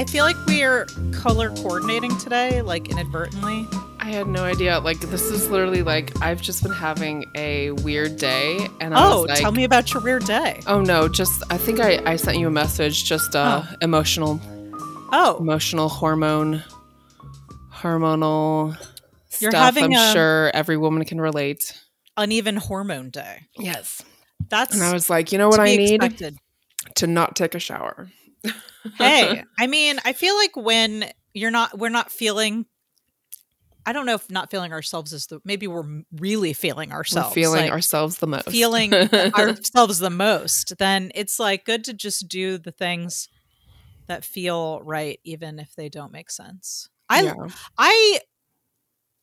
I feel like we are color coordinating today, like inadvertently. I had no idea. Like this is literally like I've just been having a weird day, and I Oh, was like, tell me about your weird day. Oh no, just I think I I sent you a message. Just uh, emotional, Oh, emotional hormone, hormonal You're stuff. having I'm sure every woman can relate. uneven hormone day. Yes, That's and I was like, you know what I be need expected. to not take a shower. hey, I mean, I feel like when you're not, we're not feeling. I don't know if not feeling ourselves is the maybe we're really feeling We're ourselves, feeling like, ourselves the most. feeling ourselves the most. Then it's like good to just do the things that feel right, even if they don't make sense. I Yeah. I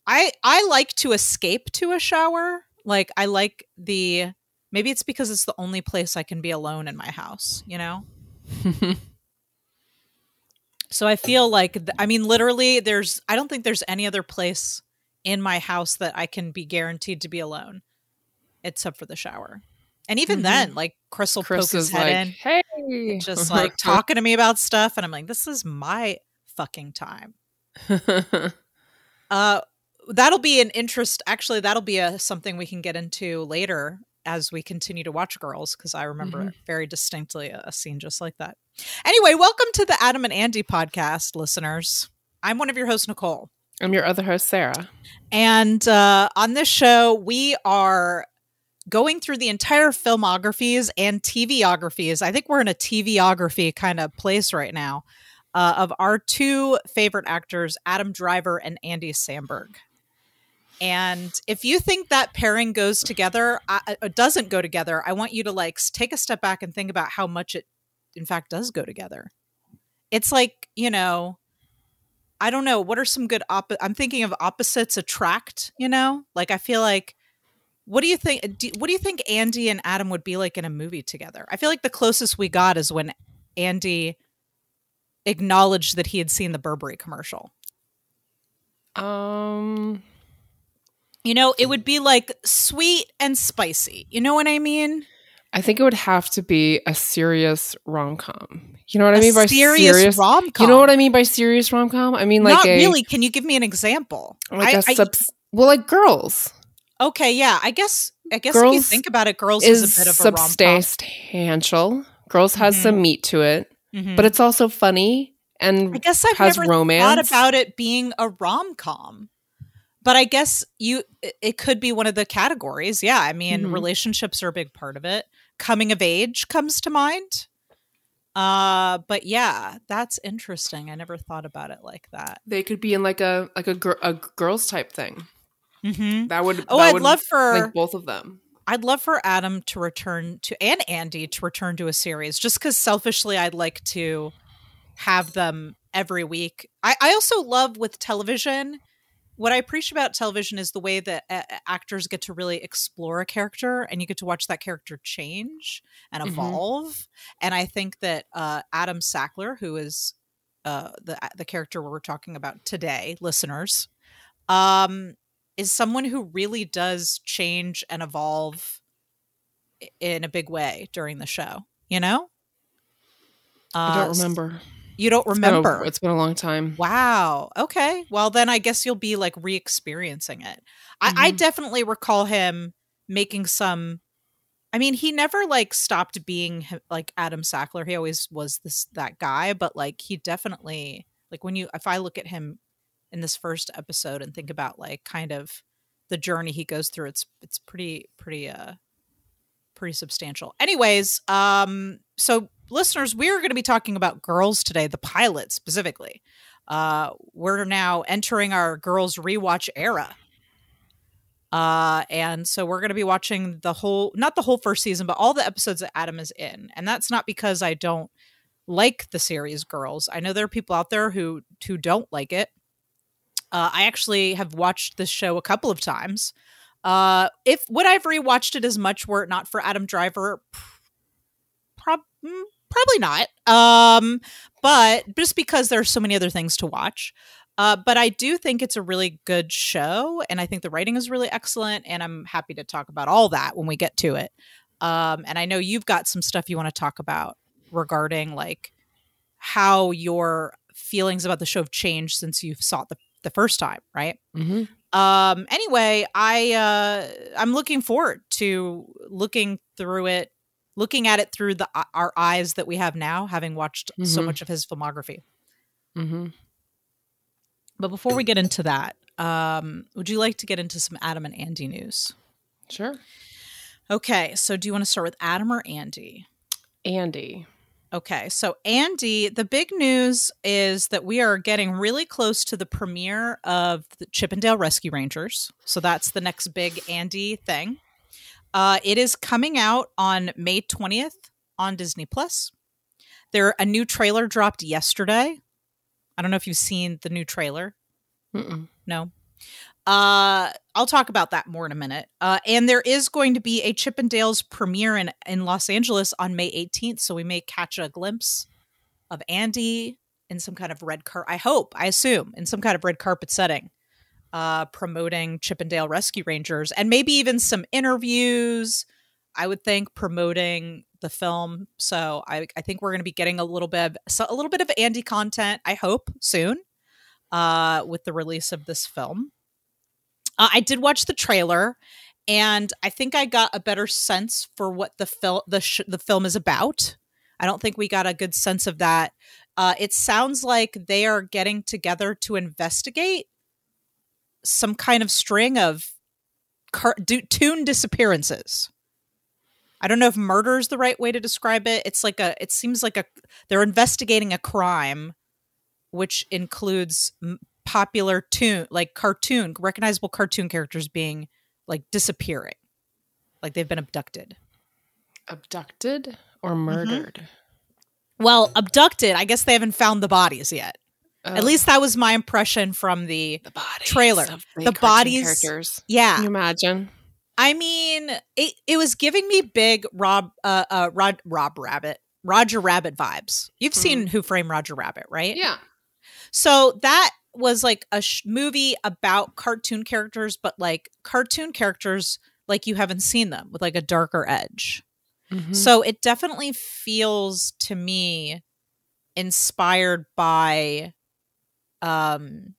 I I like to escape to a shower. Like I like the maybe it's because it's the only place I can be alone in my house, you know? So I feel like th- I mean literally there's I don't think there's any other place in my house that I can be guaranteed to be alone except for the shower. And even Mhm. then like will Chris poke his is head like, in hey, just like talking to me about stuff and I'm like this is my fucking time. Uh, that'll be an interest. Actually, that'll be a something we can get into later as we continue to watch Girls because I remember Mhm. very distinctly a, a scene just like that. Anyway, welcome to the Adam and Andy podcast, listeners. I'm one of your hosts, Nicole, I'm your other host, Sarah. and uh, on this show we are going through the entire filmographies and TVographies. I think we're in a TVography kind of place right now uh, of our two favorite actors, Adam Driver and Andy Samberg. And if you think that pairing goes together, doesn't go together, I want you to like take a step back and think about how much it, in fact, does go together. It's like you know, I don't know. What are some good? Op- I'm thinking of opposites attract. You know, like I feel like. What do you think? Do, what do you think Andy and Adam would be like in a movie together? I feel like the closest we got is when Andy acknowledged that he had seen the Burberry commercial. Um, You know, it would be like sweet and spicy. You know what I mean? I think it would have to be a serious rom com. You know what I A mean by serious, serious? rom-com. You know what I mean by serious rom com? I mean like Not a really. Can you give me an example? like I- a I- well, like girls okay, yeah. I guess. I guess if you think about it, girls is, is a bit of a rom com. substantial. Girls has Mhm. some meat to it, but it's also funny and I guess I've has never thought about it being a rom com. But I guess you it- could be one of the categories. Yeah, I mean, Mhm. relationships are a big part of it. Coming of age comes to mind. Uh, but yeah, that's interesting. I never thought about it like that. they could be in like a like a, gir- a girls type thing. Mm-hmm. That would Oh, that I'd would love for link both of them. I'd love for Adam to return to and Andy to return to a series just because selfishly I'd like to have them every week. I, I also love with television. What I appreciate about television is the way that uh, actors get to really explore a character and you get to watch that character change and Mhm. evolve. And I think that uh, Adam Sackler, who is uh, the the character we're talking about today, listeners, um, is someone who really does change and evolve in a big way during the show. You know, I Uh, don't remember. You don't It's been a- remember. it's been a long time. Wow. Okay. Well, then I guess you'll be like re-experiencing it. I, I Mhm. definitely recall him making some. I mean, he never like stopped being like Adam Sackler. He always was this that guy, but like he definitely like when you if I look at him in this first episode and think about like kind of the journey he goes through, it's it's pretty pretty uh pretty substantial. Anyways, um so listeners, we're going to be talking about girls today, the pilot specifically. Uh we're now entering our girls rewatch era. Uh and so we're going to be watching the whole not the whole first season, but all the episodes that Adam is in. And that's not because I don't like the series Girls. I know there are people out there who who don't like it. Uh, I actually have watched this show a couple of times. Uh, if would I've rewatched it as much were it not for Adam Driver? Prob- mm, probably not. Um, but just because there are so many other things to watch. Uh, but I do think it's a really good show, and I think the writing is really excellent, and I'm happy to talk about all that when we get to it. Um, and I know you've got some stuff you want to talk about regarding like how your feelings about the show have changed since you saw it the, the first time, right? hmm Um anyway, I uh I'm looking forward to looking through it, looking at it through the uh, our eyes that we have now having watched so Mhm. much of his filmography. hmm But before we get into that, um would you like to get into some Adam and Andy news? Sure. Okay, so do you want to start with Adam or Andy? Andy. Okay, so Andy, the big news is that we are getting really close to the premiere of the Chip 'n Dale Rescue Rangers. So that's the next big Andy thing. Uh, it is coming out on May 20th on Disney Plus. There a new trailer dropped yesterday. I don't know if you've seen the new trailer. Mm-mm. No. Uh, I'll talk about that more in a minute. Uh, and there is going to be a Chippendales premiere in, in Los Angeles on May 18th. So we may catch a glimpse of Andy in some kind of red car. I hope, I assume, in some kind of red carpet setting, uh, promoting Chip 'n Dale Rescue Rangers and maybe even some interviews. I would think promoting the film. So I, I think we're going to be getting a little bit, of, so a little bit of Andy content. I hope soon uh, with the release of this film. Uh, I did watch the trailer, and I think I got a better sense for what the film the sh- the film is about. I don't think we got a good sense of that. Uh, it sounds like they are getting together to investigate some kind of string of cartoon disappearances. I don't know if murder is the right way to describe it. It's like a. It seems like a. They're investigating a crime, which includes m- popular tune like cartoon recognizable cartoon characters being like disappearing, like they've been abducted. Abducted or mm-hmm. murdered? Well, abducted. I guess they haven't found the bodies yet. At Oh, least that was my impression from the. the bodies trailer. of The cartoon bodies- characters. Yeah, Can you imagine? I mean, it, it was giving me big Rob, uh, uh, Rod, Rob Rabbit, Roger Rabbit vibes. You've seen Who Framed Roger Rabbit, right? Yeah. So that was like a sh- movie about cartoon characters, but like cartoon characters like you haven't seen them with like a darker edge. Mhm. So it definitely feels to me inspired by um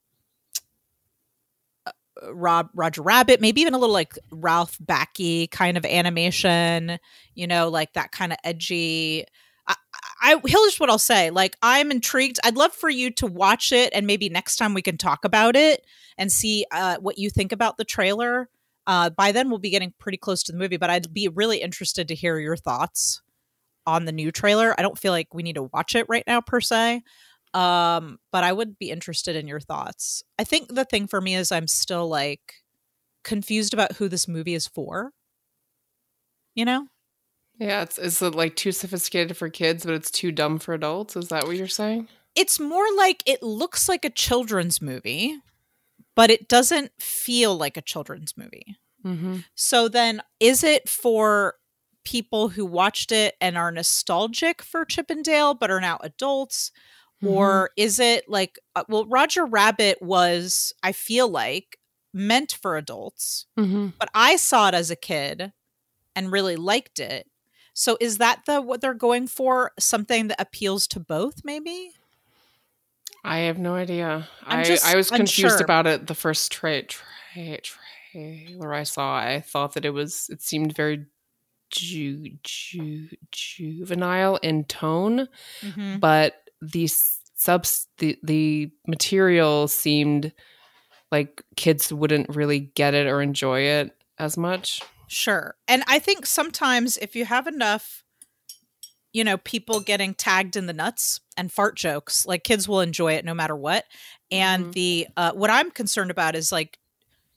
Rob Roger Rabbit, maybe even a little like Ralph Bakshi kind of animation, you know, like that kind of edgy. I, I here's what I'll say. Like I'm intrigued. I'd love for you to watch it, and maybe next time we can talk about it and see uh, what you think about the trailer. Uh, by then, we'll be getting pretty close to the movie, but I'd be really interested to hear your thoughts on the new trailer. I don't feel like we need to watch it right now per se, um, but I would be interested in your thoughts. I think the thing for me is I'm still like confused about who this movie is for. You know? Yeah, it's is it like too sophisticated for kids, but it's too dumb for adults? Is that what you're saying? It's more like it looks like a children's movie, but it doesn't feel like a children's movie. Mm-hmm. So then, is it for people who watched it and are nostalgic for Chip 'n Dale but are now adults? Or is it like, uh, well, Roger Rabbit was, I feel like, meant for adults, Mm-hmm. but I saw it as a kid and really liked it. So is that the what they're going for? Something that appeals to both, maybe? I have no idea. I'm I just I was confused about it the first tra- tra- trailer I saw. I thought that it was it seemed very ju- ju- juvenile in tone, Mm-hmm. but the subs the the material seemed like kids wouldn't really get it or enjoy it as much. Sure. And I think sometimes if you have enough, you know, people getting tagged in the nuts and fart jokes, like kids will enjoy it no matter what. And Mhm. the uh, what I'm concerned about is like,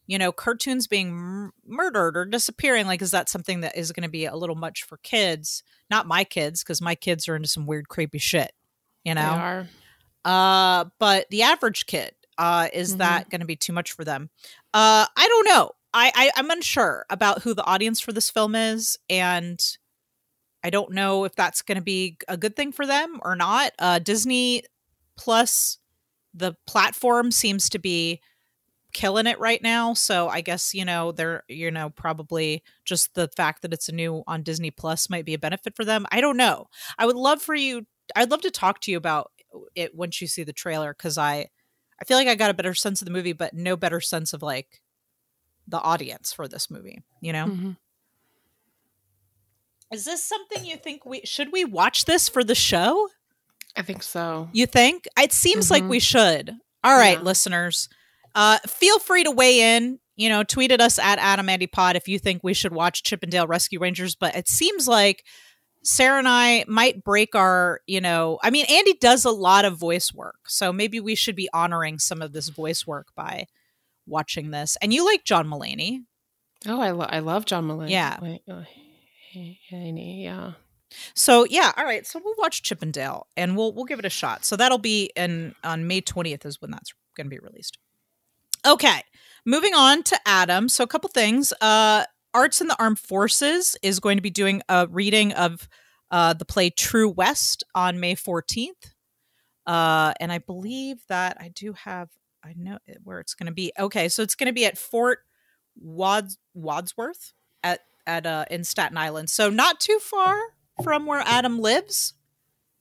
you know, cartoons being m- murdered or disappearing. Like, is that something that is going to be a little much for kids? Not my kids, because my kids are into some weird, creepy shit. You know, are. uh, but the average kid, uh, is Mhm. that going to be too much for them? Uh, I don't know. I, I I'm unsure about who the audience for this film is, and I don't know if that's going to be a good thing for them or not. Uh, Disney Plus, the platform seems to be killing it right now. So I guess you know they're you know probably just the fact that it's a new on Disney Plus might be a benefit for them. I don't know. I would love for you. I'd love to talk to you about it once you see the trailer because I I feel like I got a better sense of the movie, but no better sense of like the audience for this movie. You know, Mhm. is this something you think we should we watch this for the show? I think so. You think? It seems like Mhm. we should. All right, Yeah. listeners. Uh, feel free to weigh in. You know, tweet at us at Adam Andy Pod if you think we should watch Chip 'n Dale Rescue Rangers. But it seems like Sarah and I might break our, you know, I mean, Andy does a lot of voice work. So maybe we should be honoring some of this voice work by watching this. And you like John Mulaney. Oh, I, lo- I love John Mulaney. Yeah. Wait, uh, yeah. So yeah, all right. So we'll watch Chip 'n Dale and we'll we'll give it a shot. So that'll be in on May 20th is when that's going to be released. Okay. Moving on to Adam. So a couple things. Uh Arts in the Armed Forces is going to be doing a reading of uh the play True West on May 14th. Uh and I believe that I do have I know where it's going to be. Okay, so it's going to be at Fort Wads Wadsworth at at uh in Staten Island. So not too far from where Adam lives.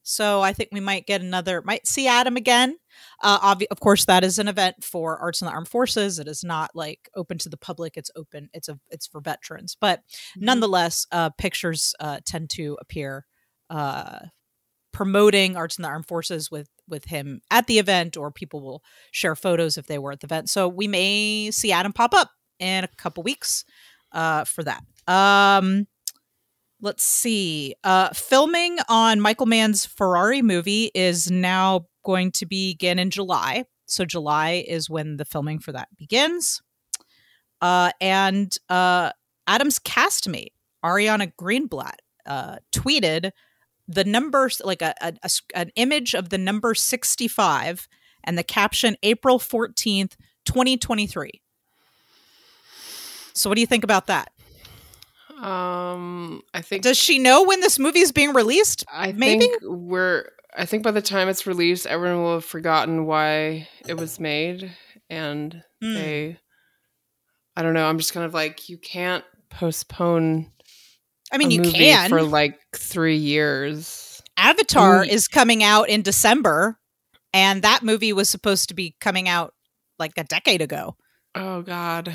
So I think we might get another might see Adam again. Uh obvi- of course that is an event for Arts in the Armed Forces. It is not like open to the public. It's open it's a it's for veterans. But nonetheless, uh pictures uh tend to appear uh promoting arts in the armed forces with with him at the event or people will share photos if they were at the event so we may see adam pop up in a couple weeks uh for that um let's see uh filming on michael mann's ferrari movie is now going to begin in july. So july is when the filming for that begins. Uh and uh adam's castmate ariana greenblatt uh tweeted the numbers like a, a- a an image of the number 65 and the caption april 14th 2023 so what do you think about that Um, I think does she know when this movie is being released I maybe? think we're. I think by the time it's released, everyone will have forgotten why it was made, and Hmm. they. I don't know. I'm just kind of like you can't postpone. i mean you can for like three years. avatar Ooh. is coming out in december and that movie was supposed to be coming out like a decade ago Oh God.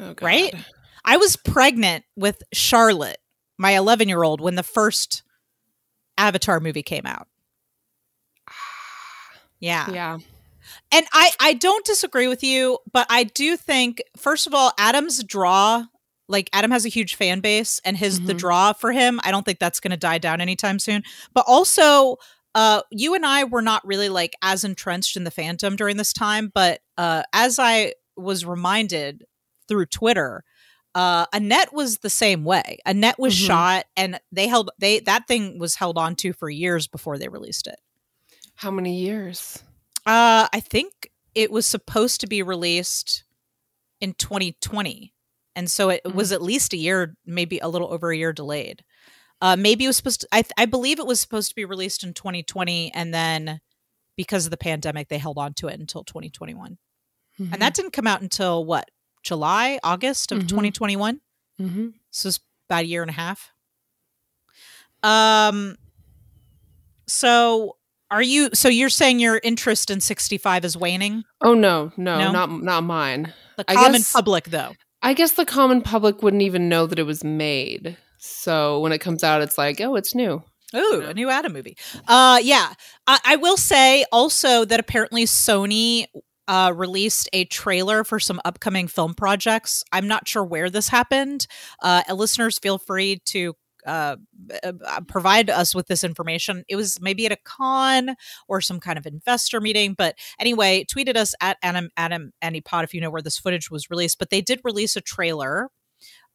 Oh God. Right? I was pregnant with Charlotte, my 11 year old, when the first Avatar movie came out. Yeah. Yeah. And I, I don't disagree with you, but I do think, first of all, Adam's draw, like Adam has a huge fan base and his the Mhm. draw for him, I don't think that's gonna die down anytime soon. But also, uh, you and I were not really like as entrenched in the phantom during this time, but uh as I was reminded through Twitter, uh Annette was the same way. Annette was Mhm. shot and they held they that thing was held on to for years before they released it. How many years? Uh, I think it was supposed to be released in 2020, and so it was at least a year, maybe a little over a year delayed. Uh, maybe it was supposed to. I, I believe it was supposed to be released in 2020, and then because of the pandemic, they held on to it until 2021, and that didn't come out until what July, August of Mhm. 2021. Mm-hmm. So it's about a year and a half. Um. So are you? So you're saying your interest in 65 is waning? Oh no, no, No? not not mine. The I common guess- public, though. I guess the common public wouldn't even know that it was made. So when it comes out, it's like, oh, it's new. Ooh, a new Adam movie. Uh, yeah. I, I will say also that apparently Sony uh, released a trailer for some upcoming film projects. I'm not sure where this happened. Uh, listeners, feel free to uh, uh, provide us with this information. It was maybe at a con or some kind of investor meeting. But anyway, tweeted us at Adam Adam Anypod if you know where this footage was released. But they did release a trailer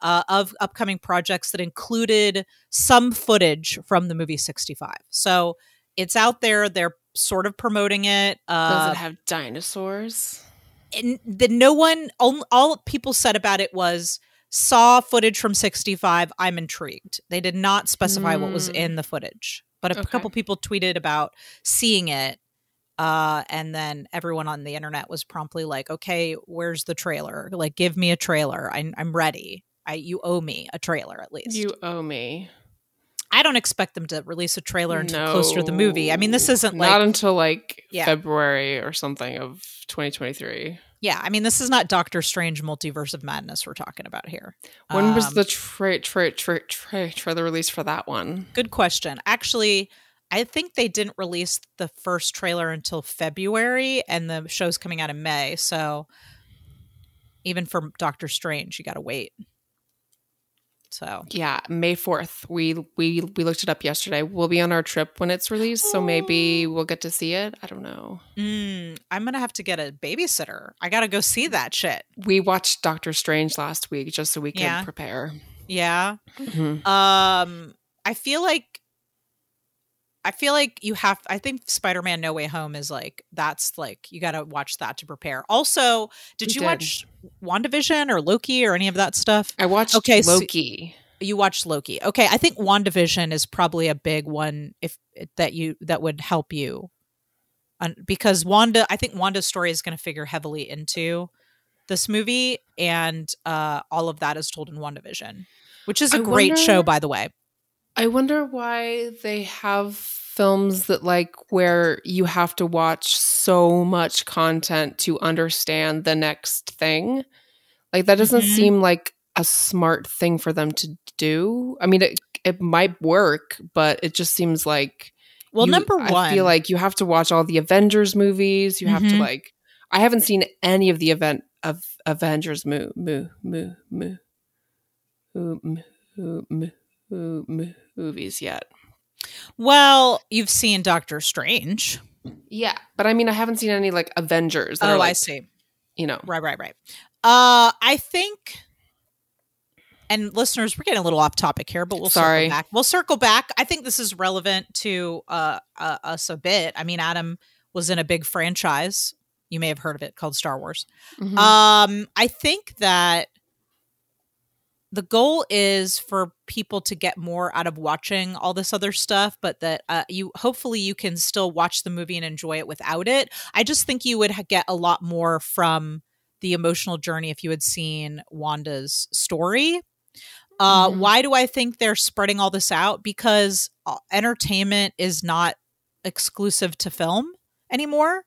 uh, of upcoming projects that included some footage from the movie 65. So it's out there. They're sort of promoting it. Uh, Does it have dinosaurs? and the no one all, all people said about it was saw footage from 65 i'm intrigued they did not specify what was Mm. in the footage but a Okay. couple people tweeted about seeing it uh, and then everyone on the internet was promptly like okay where's the trailer like give me a trailer I, i'm ready I, you owe me a trailer at least You owe me. I don't expect them to release a trailer until closer to the movie. I mean, this isn't like not until like Yeah. February or something of 2023. yeah. I mean, this is not Doctor Strange Multiverse of Madness we're talking about here. When was Um, the tra- tra- tra- tra- trailer release for that one? Good question. Actually, I think they didn't release the first trailer until February, and the show's coming out in May. So even for Doctor Strange, you got to wait. So Yeah, May 4th. We we we looked it up yesterday. We'll be on our trip when it's released, so maybe we'll get to see it. I don't know. mm, I'm gonna have to get a babysitter. I got to go see that shit. We watched Doctor Strange last week just so we could Yeah. prepare. Yeah. Mhm. Um, I feel like I feel like you have I think Spider-Man No Way Home is like that's like you got to watch that to prepare. Also, did We you did. watch WandaVision or Loki or any of that stuff? I watched Okay, so- Loki. You watched Loki. Okay, I think WandaVision is probably a big one if that you that would help you. Because Wanda, I think Wanda's story is going to figure heavily into this movie and uh all of that is told in WandaVision, which is a I great show by the way. I wonder why they have films that like where you have to watch so much content to understand the next thing. Like that doesn't mm-hmm. seem like a smart thing for them to do. I mean, it it might work, but it just seems like well, you, number one, I feel like you have to watch all the Avengers movies. You mm-hmm. have to mm-hmm. like. I haven't seen any of the event of Avengers moo moo moo mo- moo, mo- movies yet. well, you've seen Doctor Strange. Yeah, but I mean, I haven't seen any like Avengers. That Oh, are, I like, see. You know, Right, right, right. Uh, I think, and listeners, we're getting a little off topic here, but we'll Sorry. circle back. We'll circle back. I think this is relevant to uh, uh, us a bit. I mean, Adam was in a big franchise. You may have heard of it called Star Wars. Mhm. Um, I think that the goal is for people to get more out of watching all this other stuff, but that uh, you hopefully you can still watch the movie and enjoy it without it. I just think you would get a lot more from the emotional journey if you had seen Wanda's story. Uh, Mhm. Why do I think they're spreading all this out? Because uh, entertainment is not exclusive to film anymore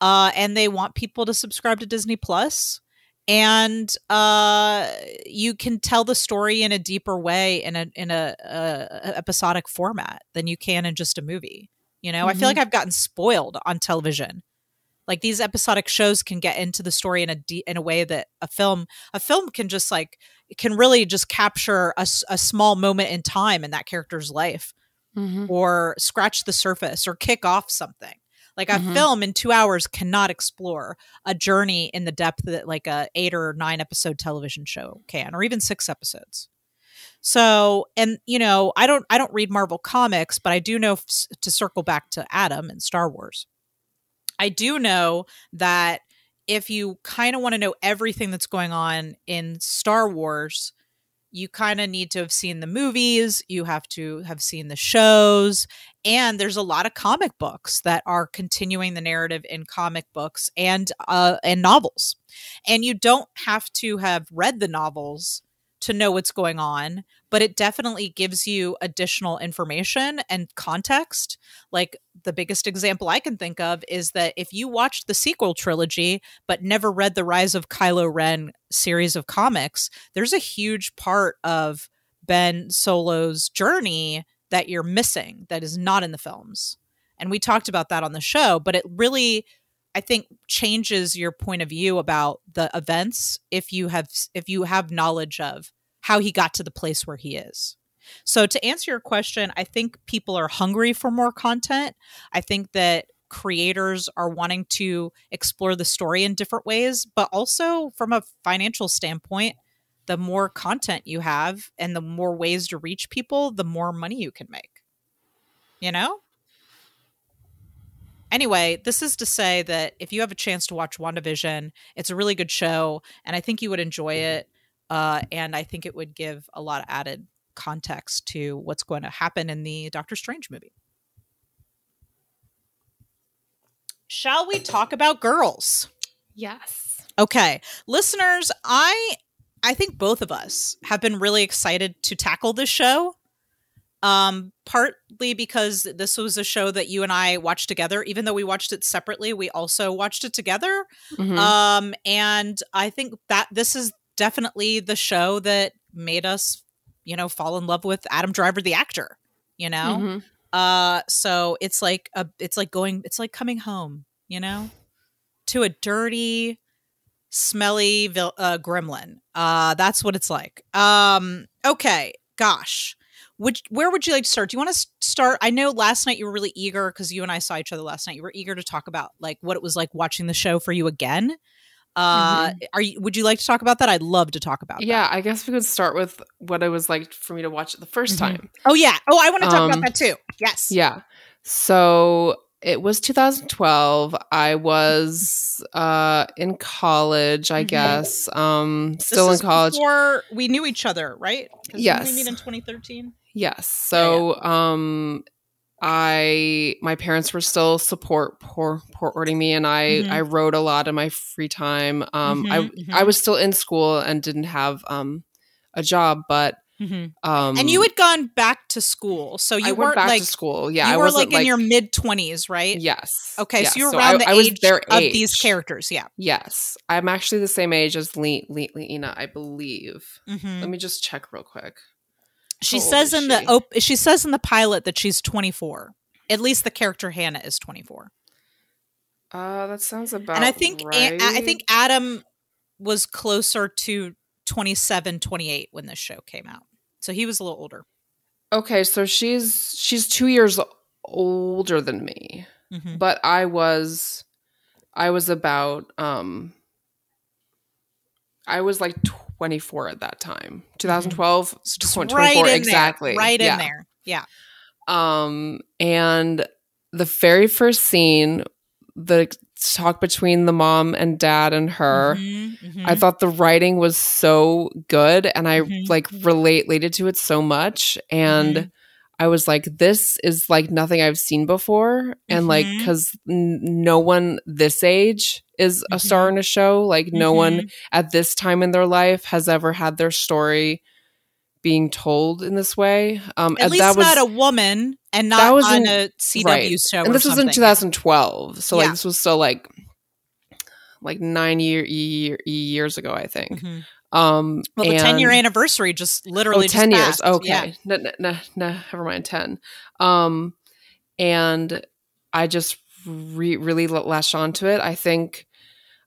uh, and they want people to subscribe to Disney Plus. And uh, you can tell the story in a deeper way in a in a, a episodic format than you can in just a movie. You know, I feel Mhm. like I've gotten spoiled on television. Like these episodic shows can get into the story in a de- in a way that a film a film can just like can really just capture a, a small moment in time in that character's life Mhm. or scratch the surface or kick off something. Like a Mhm. film in two hours cannot explore a journey in the depth that like a eight or nine episode television show can, or even six episodes. So, and you know, I don't, I don't read Marvel comics, but I do know f- to circle back to Adam and Star Wars. I do know that if you kind of want to know everything that's going on in Star Wars, you kind of need to have seen the movies, you have to have seen the shows, and there's a lot of comic books that are continuing the narrative in comic books and uh and novels. And you don't have to have read the novels to know what's going on, but it definitely gives you additional information and context. Like the biggest example I can think of is that if you watched the sequel trilogy but never read the Rise of Kylo Ren series of comics, there's a huge part of Ben Solo's journey that you're missing that is not in the films. And we talked about that on the show, but it really I think changes your point of view about the events if you have if you have knowledge of how he got to the place where he is. So to answer your question, I think people are hungry for more content. I think that creators are wanting to explore the story in different ways, but also from a financial standpoint, the more content you have and the more ways to reach people, the more money you can make. You know? Anyway, this is to say that if you have a chance to watch WandaVision, it's a really good show, and I think you would enjoy it. Uh, and I think it would give a lot of added context to what's going to happen in the Doctor Strange movie. Shall we talk about girls? Yes. Okay, listeners, I I think both of us have been really excited to tackle this show Um, partly because this was a show that you and I watched together, even though we watched it separately, we also watched it together. Mhm. Um, and I think that this is definitely the show that made us, you know, fall in love with Adam Driver, the actor. You know, Mhm. uh, so it's like a, it's like going, it's like coming home. You know, to a dirty, smelly vil- uh, gremlin. Uh, that's what it's like. Um, okay, gosh. Which, where would you like to start? Do you want to start? I know last night you were really eager because you and I saw each other last night. You were eager to talk about like what it was like watching the show for you again. Uh, are you? Would you like to talk about that? I'd love to talk about. that. Yeah, I guess we could start with what it was like for me to watch it the 1st Mhm. time. Oh yeah. Oh, I want to talk Um, about that too. Yes. Yeah. So it was 2012. I was uh in college, I Mhm. guess. Um still in college. Before we knew each other, right? Yes. We meet in 2013. Yes. So um I my parents were still support pour, supporting me and I Mhm. I wrote a lot in my free time. Um I Mhm, I mhm. was still in school and didn't have um a job, but Mhm. um and you had gone back to school, so you I went weren't back like to school. Yeah, you I were like in your mid 20s, right? Yes. Okay, yeah, so you're I- around the I age their of these characters. Yeah. Yes, I'm actually the same age as Le- Le- Lena, I believe. Mhm. Let me just check real quick. She says in the she? op- she says in the pilot that she's 24. At least the character Hannah is 24. Uh, that sounds about. and I think right. A- I think Adam was closer to 27, 28 when this show came out. So he was a little older. Okay, so she's she's two years older than me, Mhm. but I was, I was about um. I was like 24 at that time. 2012, So Mm-hmm. just 24 right exactly. there, right yeah. in there. Yeah. Um, and the very first scene, the talk between the mom and dad and her, Mhm, mhm. I thought the writing was so good and I Mhm. like relate related to it so much. And Mhm. I was like, this is like nothing I've seen before. And like, Mhm. cause n- no one this age is a star in a show. Like, no one at this time in their life has ever had their story being told in this way. Um, At and least that was, not a woman and that was on in- a CW right. show. and this was in 2012 so Yeah. like this was still like like nine year, year years ago i think Mhm. um Well, the 10 year anniversary just oh, literally 10 just years okay Yeah. no, no, no, no, never mind 10 um and i just re- really l- latched onto it i think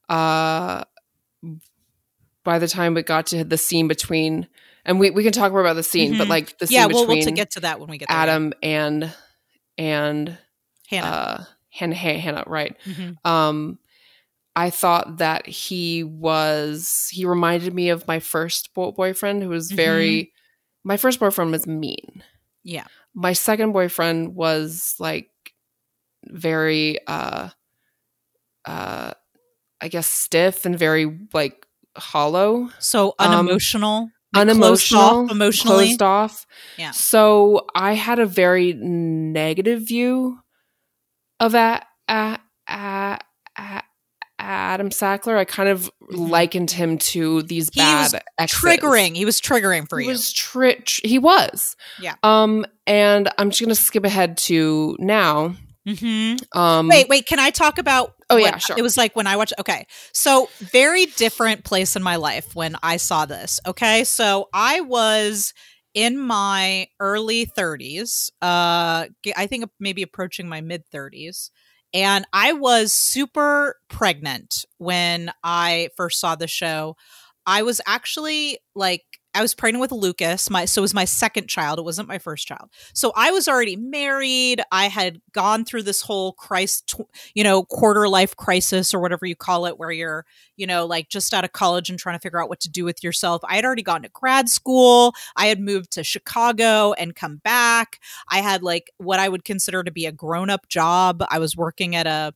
uh by the time it got to the scene between and we, we can talk more about the scene but Mhm. like the scene Yeah, we'll, to get to that when we get there. adam and and Hannah. uh hannah hannah right Mhm. um i thought that he was he reminded me of my first bo- boyfriend who was very my first boyfriend was mean Yeah. my second boyfriend was like very uh uh i guess stiff and very like hollow So um, unemotional, like, closed off emotionally. closed off Yeah. so i had a very negative view of a, a, a, a, adam sackler i kind of Mhm. likened him to these He was bad exes. Triggering. He was triggering for he you. was tri- tr- he was Yeah. um and i'm just gonna skip ahead to now hmm um Wait, wait. Can I talk about? Oh, yeah, sure. It was like when I watched. Okay, so very different place in my life when I saw this. Okay, so I was in my early 30s. Uh, I think maybe approaching my mid 30s, and I was super pregnant when I first saw the show. I was actually like I was pregnant with Lucas. My so it was my second child. It wasn't my first child. So I was already married. I had gone through this whole Christ, you know, quarter life crisis or whatever you call it, where you're, you know, like just out of college and trying to figure out what to do with yourself. I had already gone to grad school. I had moved to Chicago and come back. I had like what I would consider to be a grown up job. I was working at a,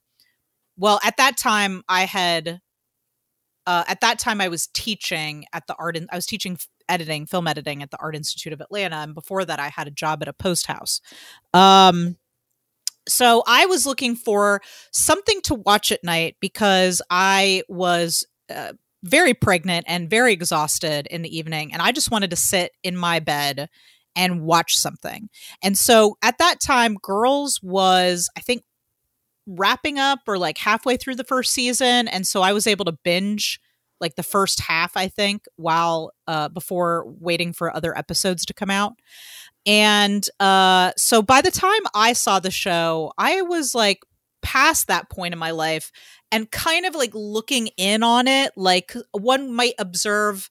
well, at that time I had uh, at that time I was teaching at the art. In- I was teaching editing, film editing at the Art Institute of Atlanta, and before that, I had a job at a post house. Um, so I was looking for something to watch at night because I was uh, very pregnant and very exhausted in the evening, and I just wanted to sit in my bed and watch something. And so at that time, Girls was, I think, wrapping up or like halfway through the first season. And so I was able to binge like the first half, I think, while uh, before waiting for other episodes to come out. And uh, so by the time I saw the show, I was like past that point in my life and kind of like looking in on it, like one might observe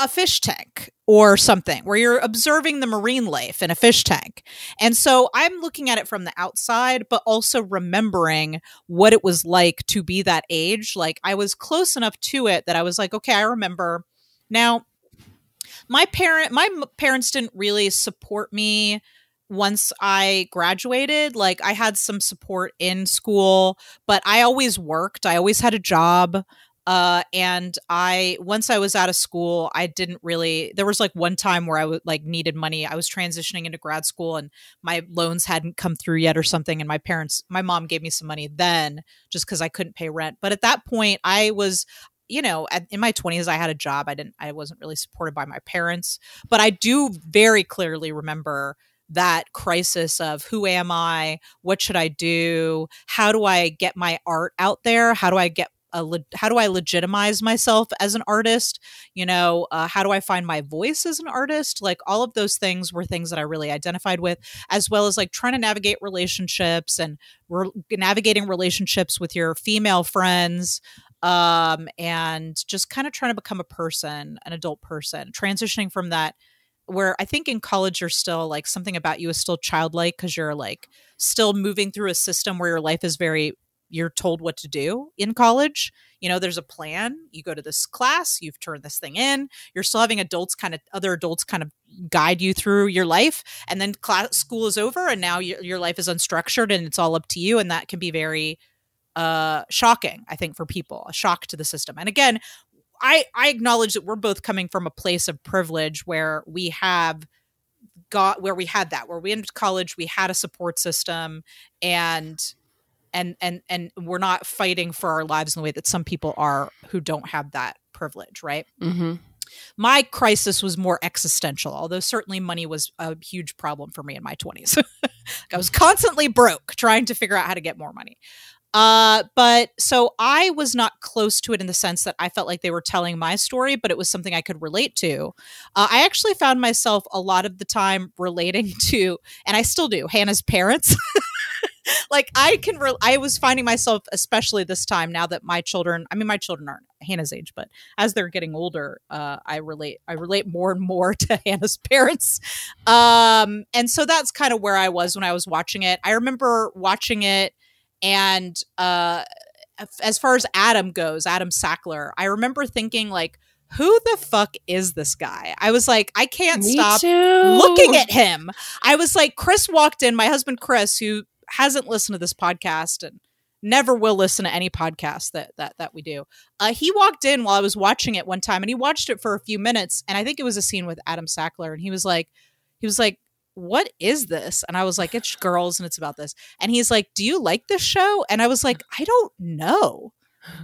a fish tank or something where you're observing the marine life in a fish tank. And so I'm looking at it from the outside, but also remembering what it was like to be that age. Like I was close enough to it that I was like, okay, I remember. Now, my parent my parents didn't really support me once I graduated, like I had some support in school, but I always worked. I always had a job. Uh, and I once I was out of school, I didn't really. There was like one time where I would like needed money. I was transitioning into grad school, and my loans hadn't come through yet, or something. And my parents, my mom gave me some money then, just because I couldn't pay rent. But at that point, I was you know in my 20s i had a job i didn't i wasn't really supported by my parents but i do very clearly remember that crisis of who am i what should i do how do i get my art out there how do i get a le- how do I legitimize myself as an artist? You know, uh, how do I find my voice as an artist? Like all of those things were things that I really identified with, as well as like trying to navigate relationships and re- navigating relationships with your female friends, um, and just kind of trying to become a person, an adult person, transitioning from that. Where I think in college you're still like something about you is still childlike because you're like still moving through a system where your life is very you're told what to do in college. You know, there's a plan. You go to this class, you've turned this thing in. You're still having adults kind of other adults kind of guide you through your life, and then class school is over, and now your, your life is unstructured and it's all up to you, and that can be very uh shocking i think for people a shock to the system and again i i acknowledge that we're both coming from a place of privilege where we have got where we had that where we ended college we had a support system and and and and we're not fighting for our lives in the way that some people are who don't have that privilege right? Mm-hmm. my crisis was more existential although certainly money was a huge problem for me in my 20s i was constantly broke trying to figure out how to get more money. Uh but so i was not close to it in the sense that i felt like they were telling my story but it was something i could relate to. Uh, i actually found myself a lot of the time relating to and i still do hannah's parents like I can, re- I was finding myself, especially this time now that my children, I mean, my children aren't Hannah's age, but as they're getting older, uh, I relate, I relate more and more to Hannah's parents. Um, and so that's kind of where I was when I was watching it. I remember watching it and, uh, as far as Adam goes, Adam Sackler, I remember thinking like, who the fuck is this guy? I was like, I can't Me stop too. looking at him. I was like, Chris walked in, my husband Chris, who hasn't listened to this podcast and never will listen to any podcast that that that we do. Uh, he walked in while I was watching it one time, and he watched it for a few minutes, and I think it was a scene with Adam Sackler, and he was like, he was like, "What is this?" And I was like, "It's girls, and it's about this." And he's like, "Do you like this show?" And I was like, "I don't know."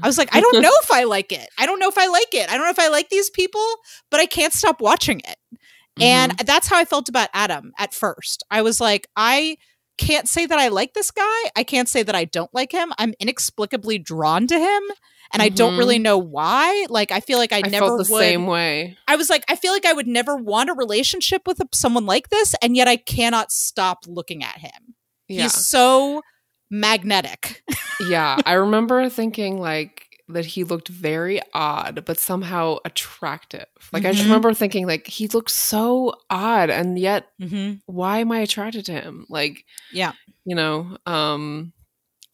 I was like, I don't know if I like it. I don't know if I like it. I don't know if I like these people, but I can't stop watching it. Mm-hmm. And that's how I felt about Adam at first. I was like, I can't say that I like this guy. I can't say that I don't like him. I'm inexplicably drawn to him and mm-hmm. I don't really mm-hmm. know why. Like I feel like I, I never the would, same way. I was like I feel like I would never want a relationship with someone like this and yet I cannot stop looking at him. Yeah. He's so magnetic. yeah, I remember thinking like that he looked very odd but somehow attractive like mm-hmm. i just mm-hmm. remember thinking like he looks so odd and yet mm-hmm. why am i attracted to him like yeah you know um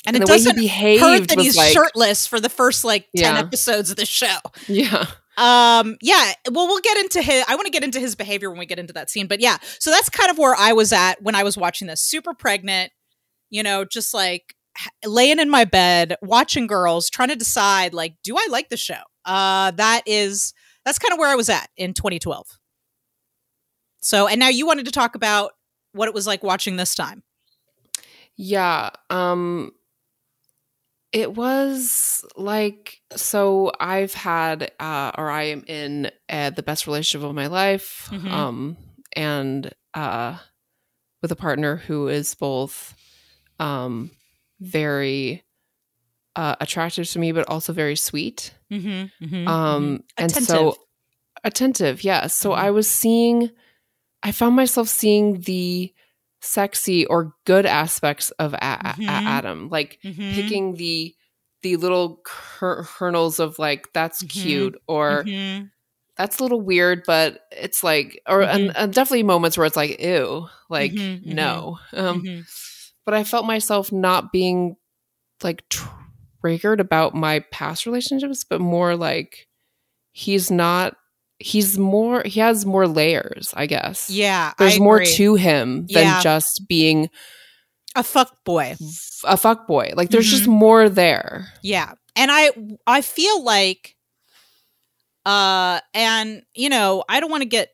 and, and it doesn't hurt that he's like, shirtless for the first like 10 yeah. episodes of the show yeah um yeah well we'll get into his i want to get into his behavior when we get into that scene but yeah so that's kind of where i was at when i was watching this super pregnant you know just like laying in my bed watching girls trying to decide like do i like the show? Uh that is that's kind of where i was at in 2012 so and now you wanted to talk about what it was like watching this time. Yeah um it was like so i've had uh or i am in uh, the best relationship of my life mm-hmm. um and uh, with a partner who is both um, very uh, attractive to me, but also very sweet. Mm-hmm, mm-hmm, Um, and so attentive, yes. So I was seeing, I found myself seeing the sexy or good aspects of a- a- Mhm. Adam, like picking the the little ker- kernels of like that's cute or that's a little weird, but it's like, or and, and definitely moments where it's like, ew, like no. Um. But I felt myself not being like triggered about my past relationships, but more like he's not. He's more. He has more layers, I guess. Yeah, there's more to him than Yeah. just being a fuck boy. a fuck boy. Like there's Mm-hmm. just more there. Yeah. And I I feel like uh and you know, I don't want to get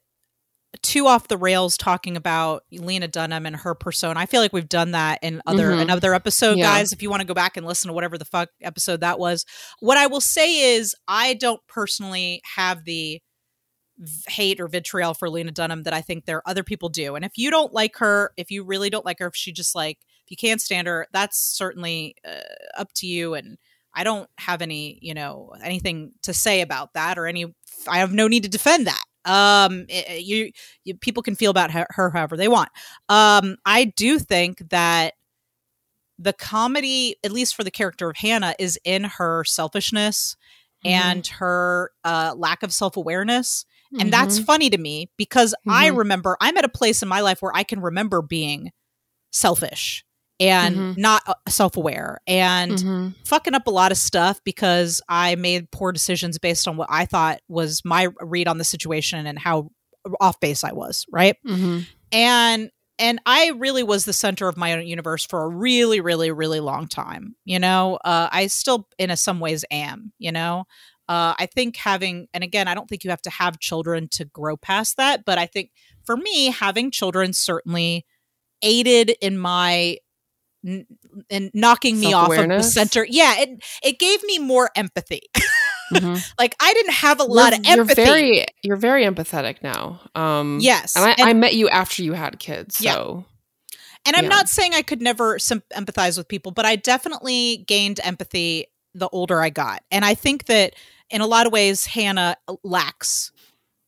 too off the rails talking about Lena Dunham and her persona. I feel like we've done that in other Mhm. another episode, Yeah. guys. If you want to go back and listen to whatever the fuck episode that was. What I will say is I don't personally have the hate or vitriol for Lena Dunham that I think there are other people do. And if you don't like her, if you really don't like her, if she just like if you can't stand her, that's certainly uh, up to you and I don't have any, you know, anything to say about that or any I have no need to defend that. Um it- you, you people can feel about her, her however they want. Um I do think that the comedy at least for the character of Hannah is in her selfishness Mm-hmm. and her uh lack of self-awareness Mm-hmm. and that's funny to me because I Mhm. remember I'm at a place in my life where I can remember being selfish and Mhm. not uh, self-aware and Mhm. fucking up a lot of stuff because I made poor decisions based on what I thought was my read on the situation and how off base I was, right? Mhm. and and i really was the center of my own universe for a really really really long time you know uh, i still in a, some ways am you know uh, i think having and again i don't think you have to have children to grow past that but i think for me having children certainly aided in my n- in knocking me off of the center yeah it it gave me more empathy Mhm. like i didn't have a lot You're- of empathy You're very, you're very empathetic now. Um, yes and I, and- I met you after you had kids, Yeah. so And I'm Yeah. not saying I could never sym- empathize with people, but I definitely gained empathy the older I got. And I think that in a lot of ways, Hannah lacks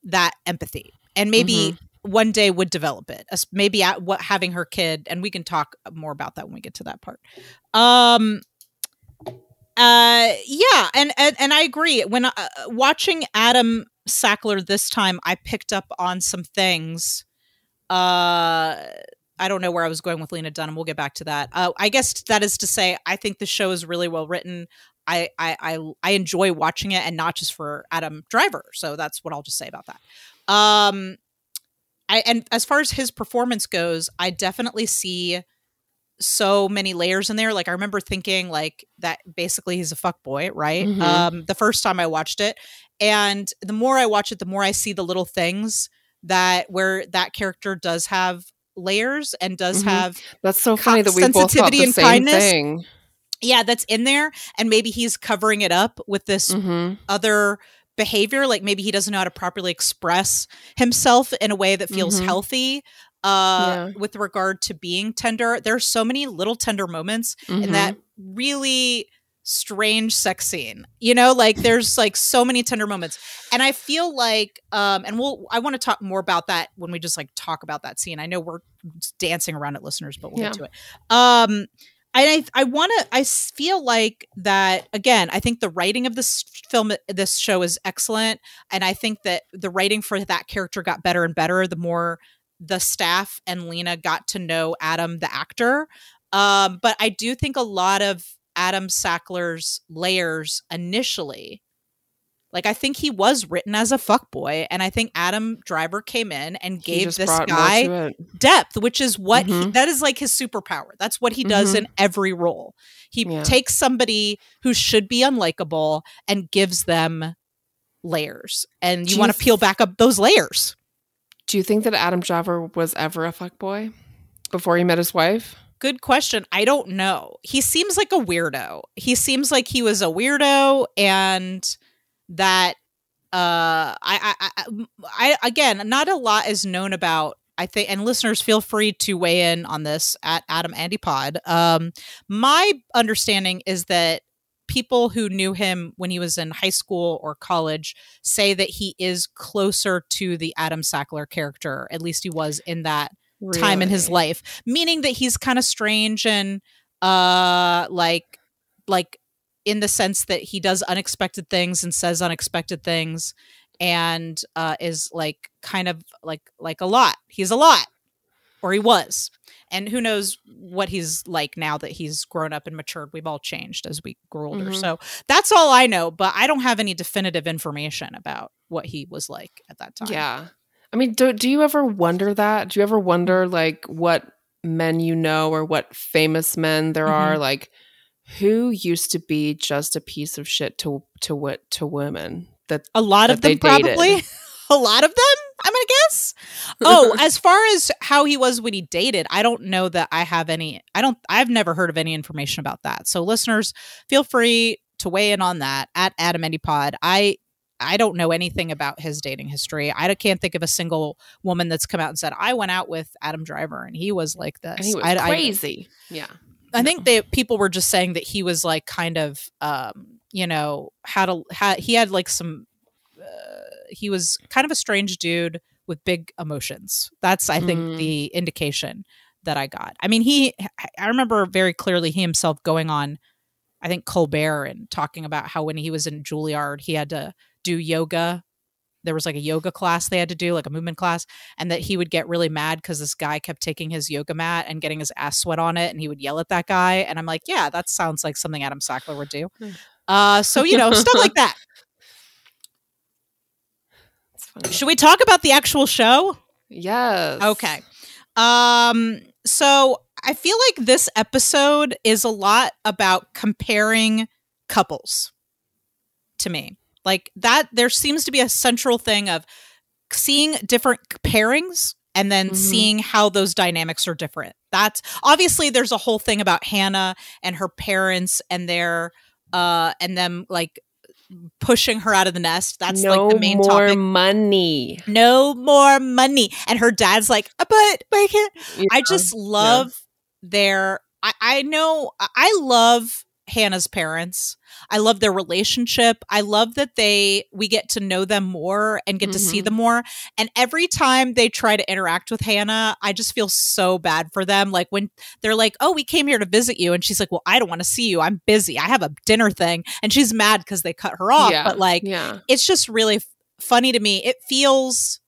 that empathy and maybe Mm-hmm. One day would develop it. Maybe at what having her kid, and we can talk more about that when we get to that part. Um, uh, yeah, and and, and I agree. When uh, watching Adam Sackler this time, I picked up on some things. Uh, I don't know where I was going with Lena Dunham. We'll get back to that. Uh, I guess that is to say, I think the show is really well written. I, I I I enjoy watching it, and not just for Adam Driver. So that's what I'll just say about that. Um, I and as far as his performance goes, I definitely see so many layers in there. Like I remember thinking like that basically he's a fuck boy, right? Mhm. Um, the first time I watched it, and the more I watch it, the more I see the little things that where that character does have layers and does Mhm. have that's so funny that we both thought sensitivity the and same kindness. thing. yeah that's in there and maybe he's covering it up with this hmm other behavior like maybe he doesn't know how to properly express himself in a way that feels Mhm. healthy uh Yeah. with regard to being tender there's so many little tender moments Mm-hmm. in that really strange sex scene you know like there's like so many tender moments and i feel like um and we'll i want to talk more about that when we just like talk about that scene i know we're dancing around it listeners but we'll get to it um I I want to I feel like that again I think the writing of this film this show is excellent. And I think that the writing for that character got better and better the more the staff and Lena got to know Adam the actor. Um but I do think a lot of Adam Sackler's layers initially like I think he was written as a fuckboy and I think Adam Driver came in and gave this guy depth, which is what he, Mhm. that is like his superpower. That's what he does Mhm. in every role. He Yeah. takes somebody who should be unlikable and gives them layers, and you you want to peel back up those layers. Do you think that Adam Driver was ever a fuckboy before he met his wife? Good question. I don't know. He seems like a weirdo. He seems like he was a weirdo, and that uh, I, I, I, I again, not a lot is known about I think, and listeners, feel free to weigh in on this at Adam Andy Pod. Um, my understanding is that people who knew him when he was in high school or college say that he is closer to the Adam Sackler character. At least he was in that really? time in his life, meaning that he's kind of strange and uh like like in the sense that he does unexpected things and says unexpected things and uh is like kind of like like a lot. He's a lot or he was. And who knows what he's like now that he's grown up and matured. We've all changed as we grow older. Mm-hmm. So that's all I know, but I don't have any definitive information about what he was like at that time. Yeah. I mean, do, do you ever wonder that? Do you ever wonder like what men you know or what famous men there mm-hmm. are like who used to be just a piece of shit to to what to women that a lot that of them probably a lot of them i'm gonna guess oh as far as how he was when he dated i don't know that i have any i don't i've never heard of any information about that so listeners feel free to weigh in on that at adam pod i I don't know anything about his dating history. I can't think of a single woman that's come out and said I went out with Adam Driver and he was like this. And he was I, crazy. I, yeah. I think that people were just saying that he was like kind of, um, you know, had a had, he had like some, uh, he was kind of a strange dude with big emotions. That's, I think, mm. the indication that I got. I mean, he, I remember very clearly he himself going on, I think, Colbert and talking about how when he was in Juilliard, he had to do yoga there was like a yoga class they had to do, like a movement class, and that he would get really mad because this guy kept taking his yoga mat and getting his ass sweat on it, and he would yell at that guy. And I'm like, yeah, that sounds like something Adam Sackler would do. Hmm. Uh, so you know, stuff like that. Should we talk about the actual show? Yes. Okay. Um. So I feel like this episode is a lot about comparing couples to me. Like that, there seems to be a central thing of seeing different pairings and then mm-hmm. seeing how those dynamics are different. That's obviously there's a whole thing about Hannah and her parents and their uh and them like pushing her out of the nest. That's no like the main topic. More topic. money. No more money. And her dad's like, uh, but, but I can't. Yeah. I just love yeah. their. I, I know. I love Hannah's parents. I love their relationship. I love that they we get to know them more and get mm-hmm. to see mm-hmm. them more. And every time they try to interact with Hannah, I just feel so bad for them. Like when they're like, "Oh, we came here to visit you." And she's like, "Well, I don't want to see you. I'm busy. I have a dinner thing." And she's mad cuz they cut her off. Yeah. But like yeah. it's just really f- funny to me. It feels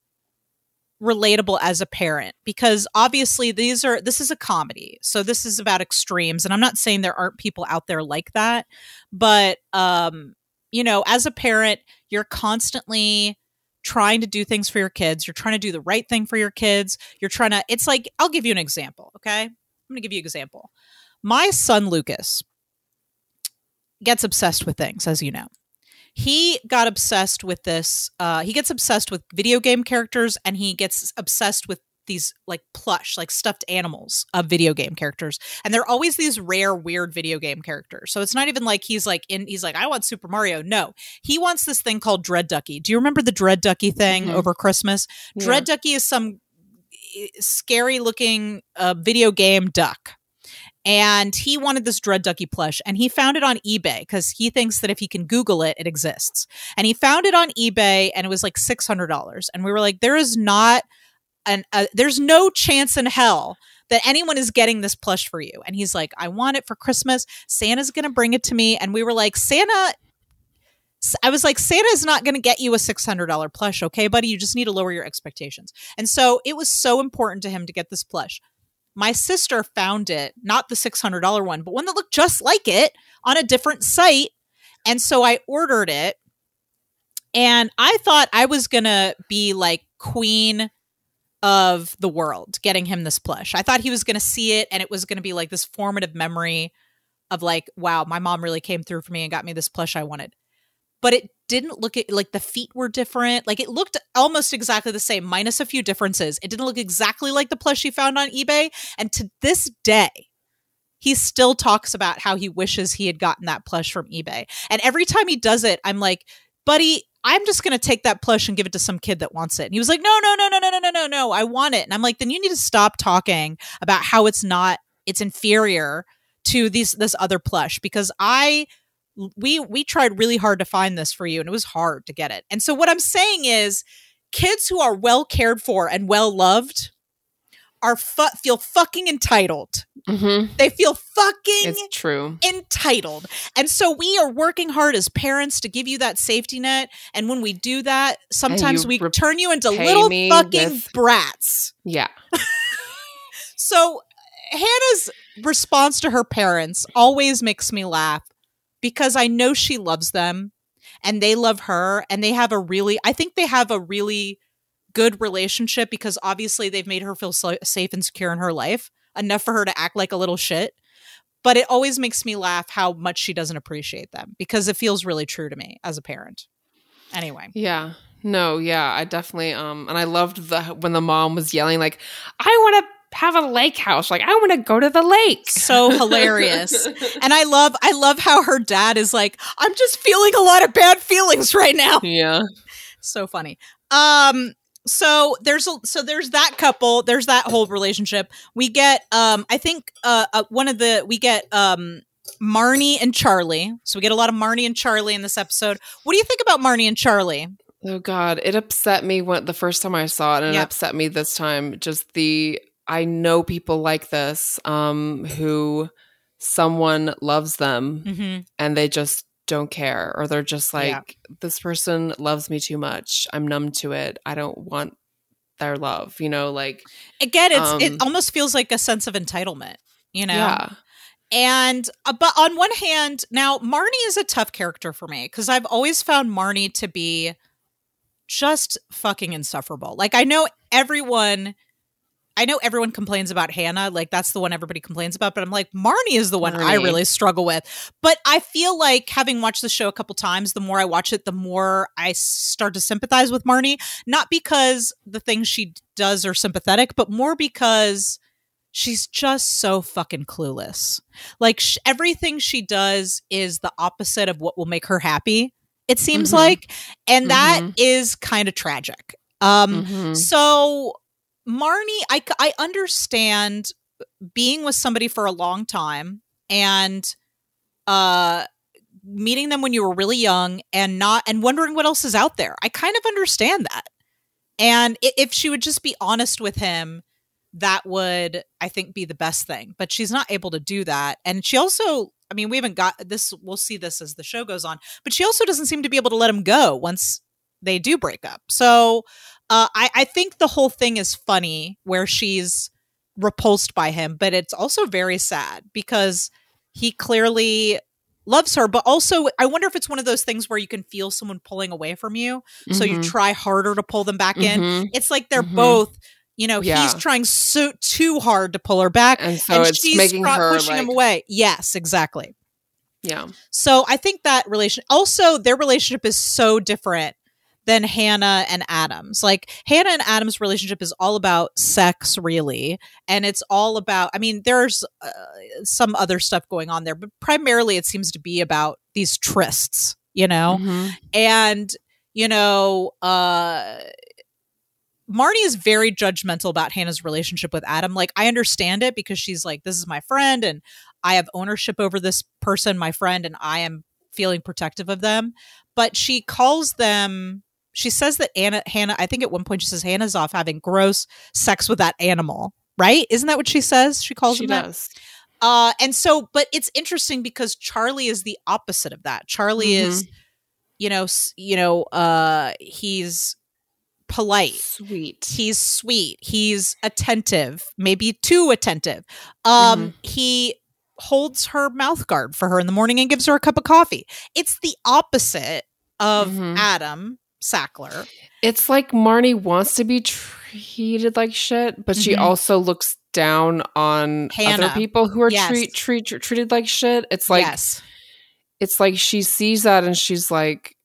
relatable as a parent because obviously these are this is a comedy. So this is about extremes and i'm not saying there aren't people out there like that but um you know as a parent you're constantly trying to do things for your kids. You're trying to do the right thing for your kids. You're trying to it's like i'll give you an example okay? I'm going to give you an example. My son lucas gets obsessed with things as you know he got obsessed with this uh he gets obsessed with video game characters and he gets obsessed with these like plush like stuffed animals of video game characters. And they're always these rare weird video game characters. So it's not even like he's like in he's like i want super mario. No. He wants this thing called dread ducky. Do you remember the dread ducky thing mm-hmm. over christmas? Yeah. dread ducky is some eh, scary looking uh, video game duck and he wanted this Dread Ducky plush and he found it on eBay because he thinks that if he can Google it, it exists. And he found it on eBay and it was like $600. And we were like, there is not an, uh, there's no chance in hell that anyone is getting this plush for you. And he's like, I want it for Christmas. Santa's to bring it to me. And we were like, Santa, I was like, Santa's not going to get you a $600 plush, okay, buddy? You just need to lower your expectations. And so it was so important to him to get this plush my sister found it, not the $600 one, but one that looked just like it on a different site. And so I ordered it. And I thought I was going to be like queen of the world getting him this plush. I thought he was going to see it and it was going to be like this formative memory of like, wow, my mom really came through for me and got me this plush I wanted. But it didn't look at like the feet were different. Like it looked almost exactly the same, minus a few differences. It didn't look exactly like the plush he found on eBay. And to this day, he still talks about how he wishes he had gotten that plush from eBay. And every time he does it, I'm like, buddy, I'm just going to take that plush and give it to some kid that wants it. And he was like, no, no, no, no, no, no, no, no, no. I want it. And I'm like, then you need to stop talking about how it's not, it's inferior to these, this other plush because I, we, we tried really hard to find this for you and it was hard to get it. And so what I'm saying is kids who are well cared for and well loved are fu- feel fucking entitled. Mm-hmm. They feel fucking It's true. entitled. And so we are working hard as parents to give you that safety net. And when we do that, sometimes we turn you into little fucking with- brats. Yeah. So Hannah's response to her parents always makes me laugh because I know she loves them and they love her and they have a really I think they have a really good relationship because obviously they've made her feel so safe and secure in her life enough for her to act like a little shit. But it always makes me laugh how much she doesn't appreciate them because it feels really true to me as a parent. Anyway. Yeah. No, yeah, I definitely um and I loved the when the mom was yelling like, "I want to have a lake house. Like, I want to go to the lake." So hilarious. And I love I love how her dad is like, I'm just feeling a lot of bad feelings right now. yeah. So funny. Um so there's a, so there's that couple, there's that whole relationship. We get um I think uh, uh one of the we get um Marnie and Charlie. So we get a lot of Marnie and Charlie in this episode. What do you think about Marnie and Charlie? Oh God, it upset me when the first time I saw it, and Yeah. it upset me this time. Just the I know people like this, um, who someone loves them Mm-hmm. and they just don't care, or they're just like, Yeah. this person loves me too much. I'm numb to it. I don't want their love. You know, like Again, it's it Um, almost feels like a sense of entitlement, you know. yeah, And uh, but on one hand, now Marnie is a tough character for me because I've always found Marnie to be just fucking insufferable. Like I know everyone I know everyone complains about Hannah, like that's the one everybody complains about, but I'm like Marnie is the one I really struggle with. But I feel like having watched the show a couple times, the more I watch it, the more I start to sympathize with Marnie, not because the things she does are sympathetic, but more because she's just so fucking clueless. Like sh- everything she does is the opposite of what will make her happy. It seems Mhm. like, and that Mhm. is kind of tragic. Um, Mhm. so Marnie, I, I understand being with somebody for a long time and uh meeting them when you were really young and not and wondering what else is out there. I kind of understand that. And if she would just be honest with him, that would I think be the best thing. But she's not able to do that. And she also I mean, we haven't got this we'll see this as the show goes on, but she also doesn't seem to be able to let him go once they do break up. So uh, I, I think the whole thing is funny where she's repulsed by him, but it's also very sad because he clearly loves her. But also, I wonder if it's one of those things where you can feel someone pulling away from you, so you Mhm. try harder to pull them back in. Mhm. It's like they're Mhm. both, you know, Yeah. he's trying so too hard to pull her back, and so and it's she's her pushing like, him away. Yes, exactly. yeah, So I think that relation also their relationship is so different than Hannah and Adams. Like Hannah and Adams' relationship is all about sex, really, and it's all about. I mean, there's uh, some other stuff going on there, but primarily it seems to be about these trysts, you know, Mhm. and you know, uh. Marnie is very judgmental about Hannah's relationship with Adam. Like, I understand it because she's like, this is my friend and I have ownership over this person, my friend, and I am feeling protective of them. But she calls them, she says that Anna, Hannah, I think at one point she says Hannah's off having gross sex with that animal, right? Isn't that what she says? She calls she him that? Uh, and so, but it's interesting because Charlie is the opposite of that. Charlie is, you know, you know, uh, he's polite. Sweet. He's sweet. He's attentive, maybe too attentive. Um, he holds her mouth guard for her in the morning and gives her a cup of coffee. It's the opposite of Mhm. Adam Sackler. It's like Marnie wants to be treated like shit, but she Mhm. also looks down on Hannah. other people who are Yes. treat, treat treated like shit. It's like yes. it's like she sees that and she's like,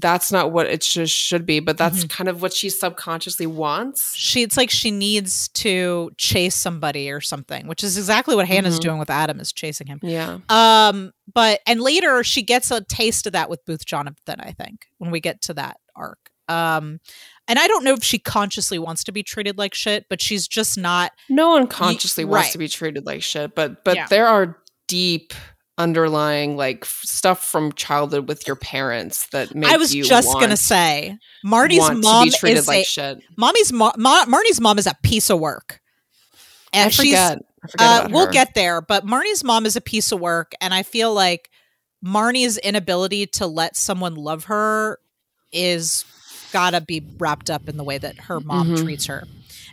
that's not what it sh- should be, but that's Mhm. kind of what she subconsciously wants. She it's like she needs to chase somebody or something, which is exactly what Hannah's Mhm. doing with Adam is chasing him. Yeah. Um, but and later she gets a taste of that with Booth Jonathan, I think, when we get to that arc. Um, and I don't know if she consciously wants to be treated like shit, but she's just not. No one consciously wants right. to be treated like shit, but but Yeah. there are deep underlying like f- stuff from childhood with your parents that make I was you just want, gonna say, Marty's mom to be treated is like a, shit. mommy's mo- Ma- Marnie's mom is a piece of work, and I she's forget. I forget Uh, we'll get there, but Marnie's mom is a piece of work, and I feel like Marnie's inability to let someone love her is gotta be wrapped up in the way that her mom Mhm. treats her.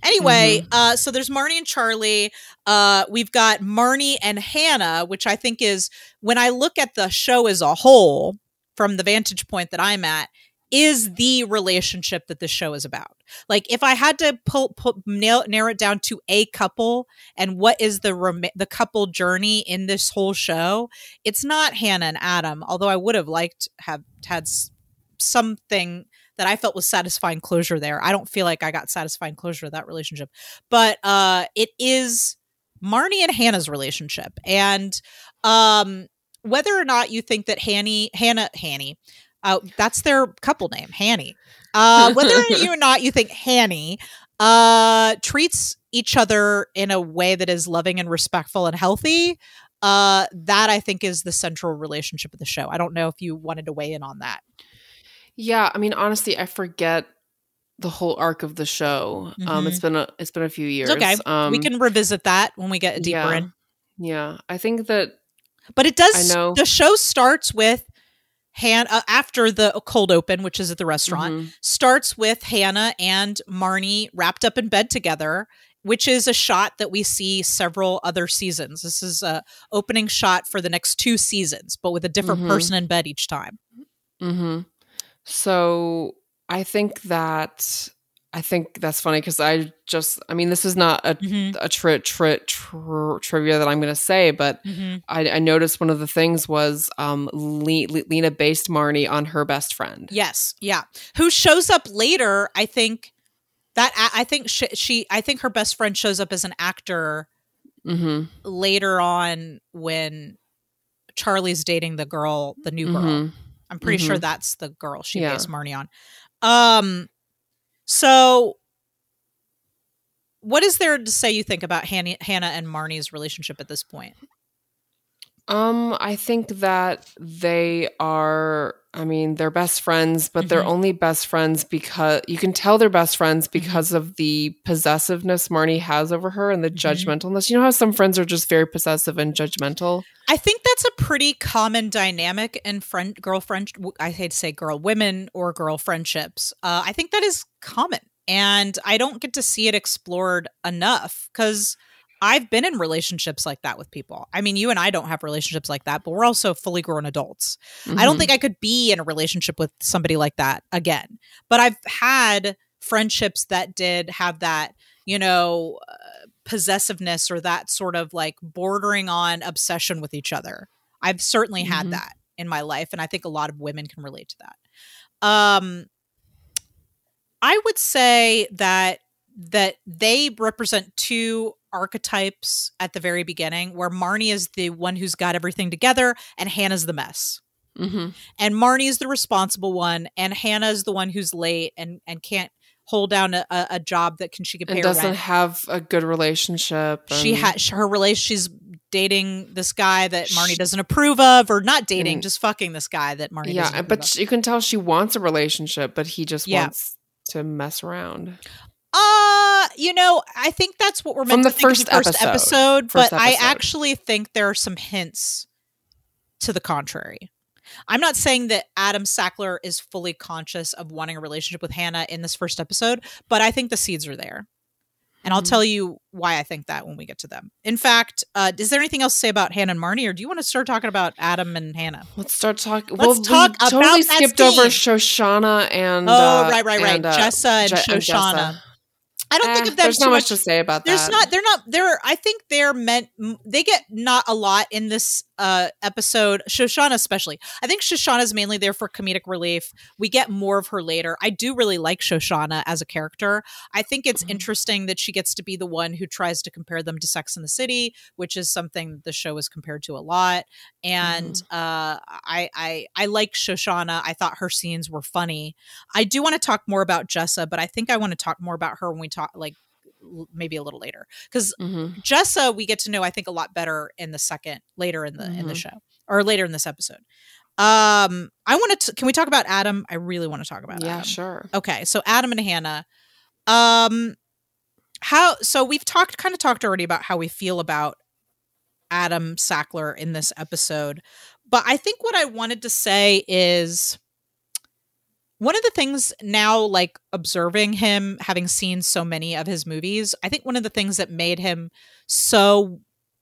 Anyway, Mm-hmm. uh, so there's Marnie and Charlie. Uh, we've got Marnie and Hannah, which I think is when I look at the show as a whole, from the vantage point that I'm at, is the relationship that the show is about. Like, if I had to pull, pull nail, narrow it down to a couple and what is the rem- the couple journey in this whole show, it's not Hannah and Adam. Although I would have liked have had something that I felt was satisfying closure there. I don't feel like I got satisfying closure of that relationship, but uh, it is Marnie and Hannah's relationship, and um, whether or not you think that Hanny, Hannah, Hanny, uh, that's their couple name, Hanny. Uh, whether you or not you think Hanny uh, treats each other in a way that is loving and respectful and healthy, uh, that I think is the central relationship of the show. I don't know if you wanted to weigh in on that. Yeah, I mean, honestly, I forget the whole arc of the show. Um, Mhm. it's been a it's been a few years. It's okay. Um, we can revisit that when we get deeper yeah. in. Yeah, I think that But it does. I know. The show starts with Han uh, after the cold open, which is at the restaurant. mhm, Starts with Hannah and Marnie wrapped up in bed together, which is a shot that we see several other seasons. This is a opening shot for the next two seasons, but with a different Mhm. person in bed each time. mhm. So I think that I think that's funny because I just I mean this is not a Mhm. a tri- tri- tri- trivia that I'm going to say, but Mhm. I, I noticed one of the things was um, Le- Le- Lena based Marnie on her best friend. Yes, yeah. Who shows up later? I think that I I think she, she I think her best friend shows up as an actor Mm-hmm. later on when Charlie's dating the girl, the new girl. I'm pretty sure Mhm. that's the girl she Yeah. based Marnie on. Um, so what is there to say you think about Hannah, Hannah and Marnie's relationship at this point? Um, I think that they are. I mean, they're best friends, but they're Mhm. only best friends because you can tell they're best friends Mm-hmm. because of the possessiveness Marnie has over her and the Mhm. judgmentalness. You know how some friends are just very possessive and judgmental. I think that's a pretty common dynamic in friend girlfriend. I hate to say girl, women or girl friendships. Uh, I think that is common, and I don't get to see it explored enough because I've been in relationships like that with people. I mean, you and I don't have relationships like that, but we're also fully grown adults. I don't Mhm. think I could be in a relationship with somebody like that again. But I've had friendships that did have that, you know, uh, possessiveness or that sort of like bordering on obsession with each other. I've certainly had Mhm. that in my life and I think a lot of women can relate to that. Um I would say that that they represent two archetypes at the very beginning where Marnie is the one who's got everything together and Hannah's the mess Mhm. and Marnie is the responsible one, and Hannah is the one who's late and and can't hold down a, a, job that can she can pay and her doesn't rent. have a good relationship. She and- had her relation. She's dating this guy that Marnie doesn't approve of, or not dating, just fucking this guy that Marnie. yeah, doesn't but of. you can tell she wants a relationship, but he just Yeah. wants to mess around. Uh, you know, I think that's what we're meant From to the think first first episode. episode, First but I actually think there are some hints to the contrary. I'm not saying that Adam Sackler is fully conscious of wanting a relationship with Hannah in this first episode, but I think the seeds are there. And I'll Mhm. tell you why I think that when we get to them. In fact, uh, is there anything else to say about Hannah and Marnie, or do you want to start talking about Adam and Hannah? Let's start talking. Let's well, talk we about totally skipped over. Shoshana and oh, uh, right, right, right. and, uh, Jessa and Je- and Shoshana. Jessa. I don't Eh, think of them There's too not much much to say about there's that. There's not they're not they're i think they're meant they get not a lot in this uh episode, Shoshana especially. I think Shoshana's mainly there for comedic relief. We get more of her later. I do really like Shoshana as a character. I think it's Mhm. interesting that she gets to be the one who tries to compare them to Sex in the City, which is something the show is compared to a lot. And uh I I I like Shoshana. I thought her scenes were funny. I do want to talk more about Jessa, but I think I want to talk more about her when we talk like maybe a little later because Mhm. Jessa we get to know I think a lot better in the second later in the in the Mhm. show or later in this episode. Um, I want to. Can we talk about Adam? I really want to talk about Yeah, Adam. sure. Okay, so Adam and Hannah. Um, how? So we've talked, kind of talked already about how we feel about Adam Sackler in this episode, but I think what I wanted to say is one of the things now, like observing him, having seen so many of his movies, I think one of the things that made him so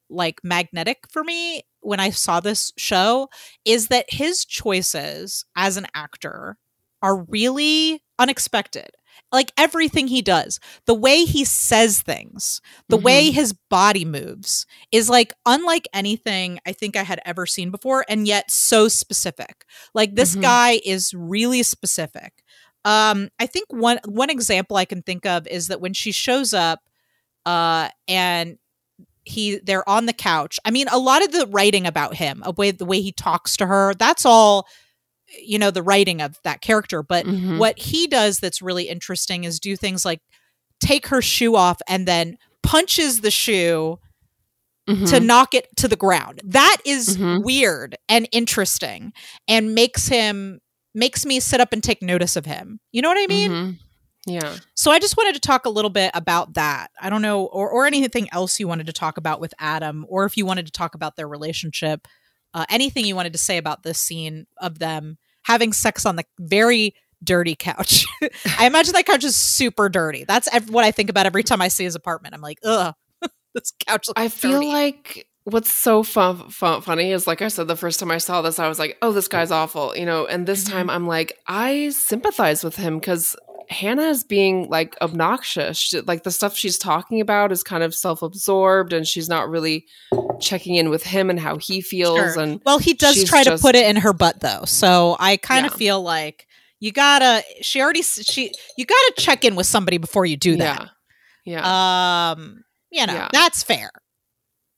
like magnetic for me when I saw this show is that his choices as an actor are really unexpected. Like everything he does, the way he says things, the way his body moves is like unlike anything I think I had ever seen before, and yet so specific. Like this Mhm. guy is really specific. Um, I think one one example I can think of is that when she shows up, uh, and he they're on the couch. I mean, a lot of the writing about him, a way the way he talks to her, that's all you know the writing of that character but Mhm. what he does that's really interesting is do things like take her shoe off and then punches the shoe to Mhm. knock it to the ground that is Mhm. weird and interesting and makes him makes me sit up and take notice of him you know what i mean Mhm. Yeah. so I just wanted to talk a little bit about that. I don't know, or, or anything else you wanted to talk about with Adam, or if you wanted to talk about their relationship, uh, anything you wanted to say about this scene of them having sex on the very dirty couch. I imagine that couch is super dirty. That's ev- what I think about every time I see his apartment. I'm like, ugh, this couch looks I feel dirty. like what's so fun, fun, funny is like I said the first time I saw this, I was like, "Oh, this guy's awful," you know. And this Mhm. time, I'm like, I sympathize with him because Hannah is being like obnoxious. She- like the stuff she's talking about is kind of self-absorbed, and she's not really checking in with him and how he feels. Sure. And Well, he does try to put it in her butt though. So I kind of Yeah. feel like you gotta she already she you gotta check in with somebody before you do that. yeah, yeah. Um, you know, Yeah. that's fair.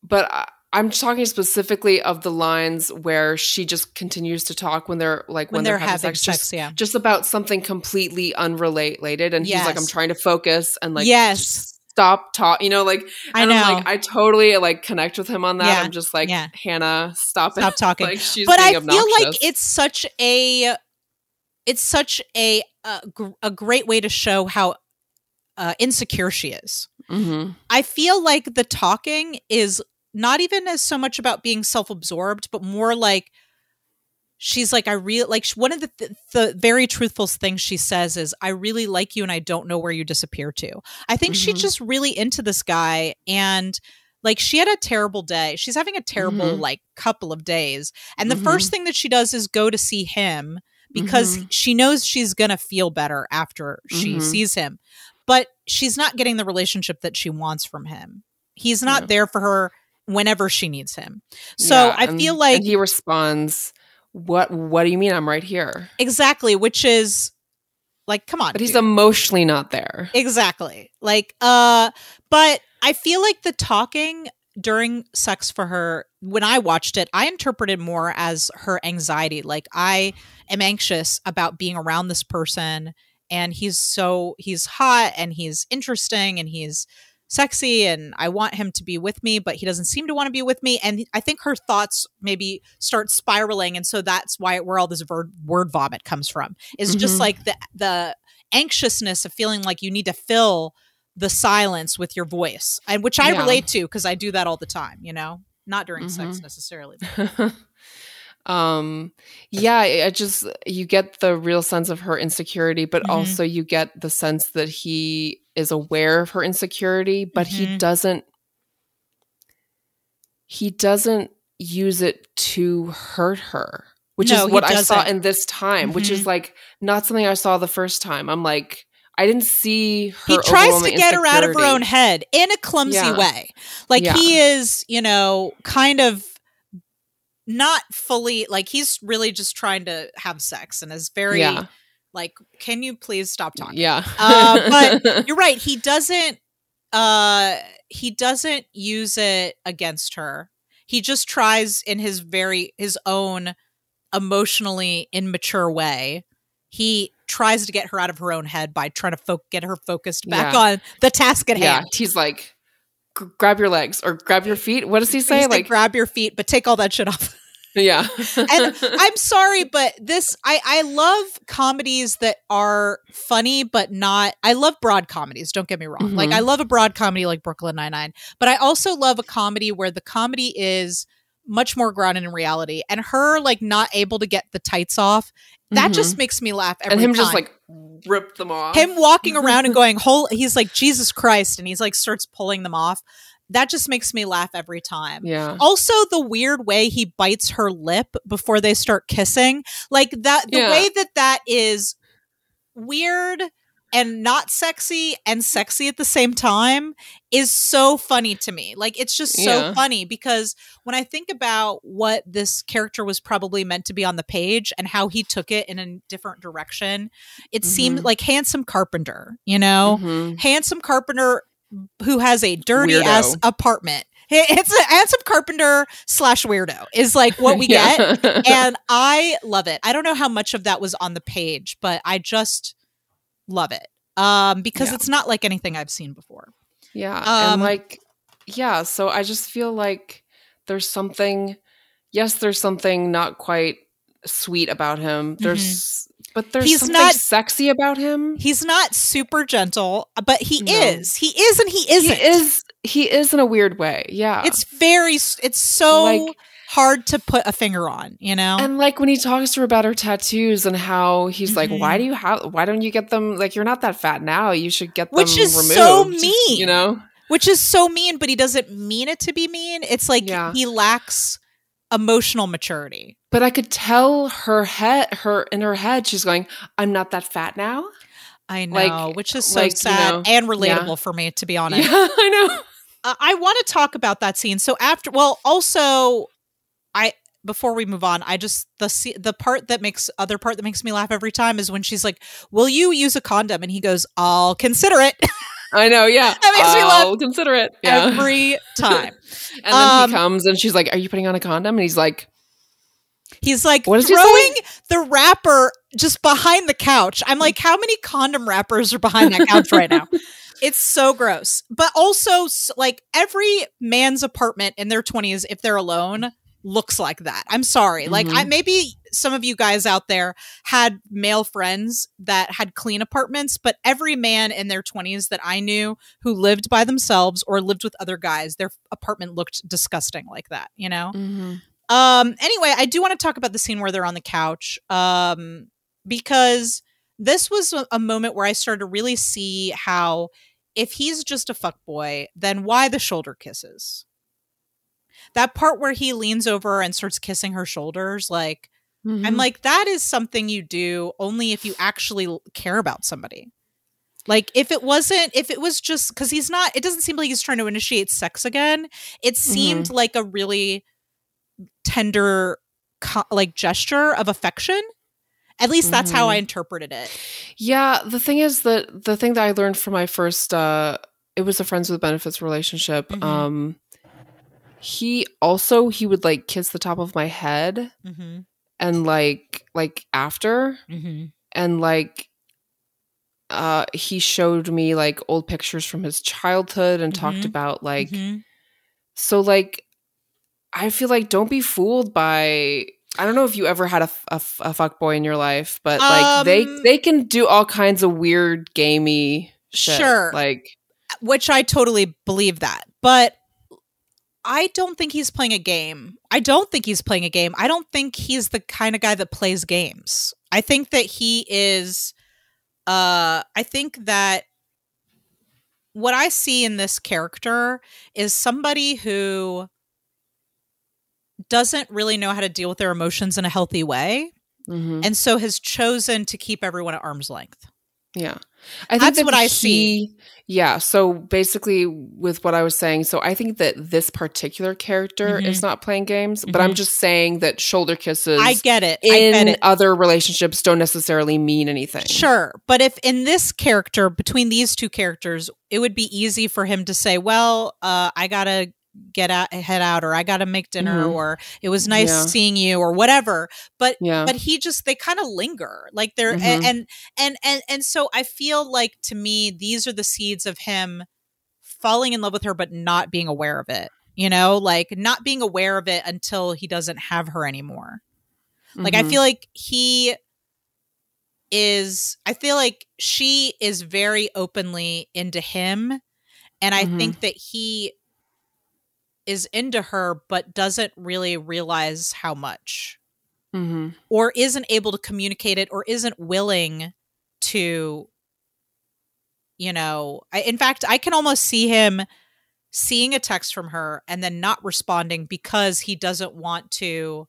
but I, I'm talking specifically of the lines where she just continues to talk when they're like When, they're, having sex, sex, just yeah. just about something completely unrelated and he's like i'm trying to focus and like Yes. stop talk you know like I know. i'm like i totally like connect with him on that Yeah, i'm just like yeah. hannah stop it Stop talking. like she's but I being feel like it's such a it's such a a, gr- a great way to show how uh, insecure she is. Mhm. I feel like the talking is not even as so much about being self-absorbed, but more like she's like, I really like one of the th- the very truthful things she says is, "I really like you, and I don't know where you disappear to." I think she's Mhm. just really into this guy, and like she had a terrible day. She's having a terrible Mhm. like couple of days, and the Mhm. first thing that she does is go to see him because Mhm. she knows she's gonna feel better after she Mhm. sees him but she's not getting the relationship that she wants from him. He's not Yeah. there for her whenever she needs him. So Yeah, I and- feel like and he responds what what do you mean i'm right here exactly, which is like, come on, but he's dude. emotionally not there exactly like, uh, but I feel like the talking during sex for her when I watched it, I interpreted more as her anxiety. Like I am anxious about being around this person and he's so he's hot and he's interesting and he's sexy and I want him to be with me, but he doesn't seem to want to be with me. And I think her thoughts maybe start spiraling, and so that's why where all this word, word vomit comes from is just Mhm. like the the anxiousness of feeling like you need to fill the silence with your voice, and which I Yeah. relate to because I do that all the time. You know, not during sex Mhm. necessarily. um yeah i I just you get the real sense of her insecurity but Mhm. also you get the sense that he is aware of her insecurity but he Mhm. doesn't he doesn't use it to hurt her which No, is what i saw in this time which Mhm. is like not something i saw the first time i'm like i didn't see her he tries to get her out of her own head in a clumsy Yeah. way. Like Yeah. he is, you know, kind of not fully like he's really just trying to have sex and is very Yeah. Like can you please stop talking Yeah. Uh, but you're right he doesn't uh he doesn't use it against her he just tries in his very his own emotionally immature way he tries to get her out of her own head by trying to fo- get her focused back Yeah. on the task at yeah. hand He's like, grab your legs or grab your feet. What does he say? He's like Like, grab your feet but take all that shit off yeah. and I'm sorry, but this I I love comedies that are funny but not. I love broad comedies. Don't get me wrong. Like Mhm. I love a broad comedy like Brooklyn Nine Nine, but I also love a comedy where the comedy is much more grounded in reality. And her like not able to get the tights off, that Mhm. just makes me laugh every and him time. just like rip them off. him walking around and going whole. He's like Jesus Christ, and he's like starts pulling them off. That just makes me laugh every time. Yeah. Also, the weird way he bites her lip before they start kissing, like that, the Yeah. way that that is weird and not sexy and sexy at the same time is so funny to me. Like, it's just so Yeah. funny because when I think about what this character was probably meant to be on the page and how he took it in a different direction, it seemed Mhm. like handsome carpenter, you know? Mhm. handsome carpenter who has a dirty Weirdo. ass apartment. It's a handsome carpenter slash weirdo is like what we Yeah. get, and I love it. I don't know how much of that was on the page, but I just love it um, because Yeah. it's not like anything I've seen before. Yeah. Um, and like, yeah. So I just feel like there's something, yes, there's something not quite sweet about him. There's, but there's Mm-hmm. He's something not- sexy about him. He's not super gentle, but he No. is. He is, and he isn't. He is, he is in a weird way. Yeah. It's very. It's so Like- hard to put a finger on. You know. and like when he talks to her about her tattoos and how he's like, Mhm. why do you have, why don't you get them? Like, you're not that fat now. You should get them Which is removed. so mean. You know? which is so mean but he doesn't mean it to be mean it's like Yeah. he lacks emotional maturity But I could tell her head, her in her head, she's going, I'm not that fat now. i know Like- which is so like, you sad know, and relatable yeah. for me to be honest Yeah, I know. uh, i want to talk about that scene so after well also i before we move on i just the the part that makes other part that makes me laugh every time is when she's like will you use a condom and he goes i'll consider it I know, yeah. That makes me laugh I'll consider it. Yeah. every time and then um, he comes and she's like, Are you putting on a condom? And he's like, He's like What throwing the wrapper just behind the couch. I'm like, how many condom wrappers are behind that couch right now? It's so gross. But also, like, every man's apartment in their 20s, if they're alone, looks like that. I'm sorry. Like, I Mhm. maybe some of you guys out there had male friends that had clean apartments, but every man in their 20s that I knew who lived by themselves or lived with other guys, their apartment looked disgusting like that, you know? Um anyway, I do want to talk about the scene where they're on the couch. Um because this was a, moment where I started to really see how if he's just a fuckboy, then why the shoulder kisses? That part where he leans over and starts kissing her shoulders, like Mm-hmm. I'm like, that is something you do only if you actually care about somebody. Like, if it wasn't, if it was just because he's not, it doesn't seem like he's trying to initiate sex again. It seemed like a really tender, co- like gesture of affection. At least that's how Mhm. I interpreted it. Yeah, the thing is that the thing that I learned from my first uh it was a friends with benefits relationship. Mhm. Um he also he would like kiss the top of my head Mm-hmm. and like like after Mm-hmm. and like uh he showed me like old pictures from his childhood and talked Mhm. about like mm-hmm. so like I feel like don't be fooled by I don't know if you ever had a a fuck boy in your life, but like they Um, they can do all kinds of weird gamey shit. Sure. Like which I totally believe that. But I don't think he's playing a game. I don't think he's playing a game. I don't think he's the kind of guy that plays games. I think that he is uh I think that what I see in this character is somebody who doesn't really know how to deal with their emotions in a healthy way mhm. and so has chosen to keep everyone at arm's length. Yeah. I That's that what I see. Yeah. So basically, with what I was saying, so I think that this particular character Mhm. is not playing games, but I'm Mhm. just saying that shoulder kisses I get it. I get in it. other relationships don't necessarily mean anything. Sure. But if in this character, between these two characters, it would be easy for him to say, well, uh, I got to get out, head out, or I got to make dinner, Mhm. or it was nice Yeah. seeing you, or whatever. But Yeah. but he just they kind of linger like they're Mhm. and and and and so i feel like to me these are the seeds of him falling in love with her but not being aware of it you know like not being aware of it until he doesn't have her anymore like i Mhm. feel like he is i feel like she is very openly into him and i Mhm. think that he is into her but doesn't really realize how much Mhm. or isn't able to communicate it or isn't willing to you know I, in fact i can almost see him seeing a text from her and then not responding because he doesn't want to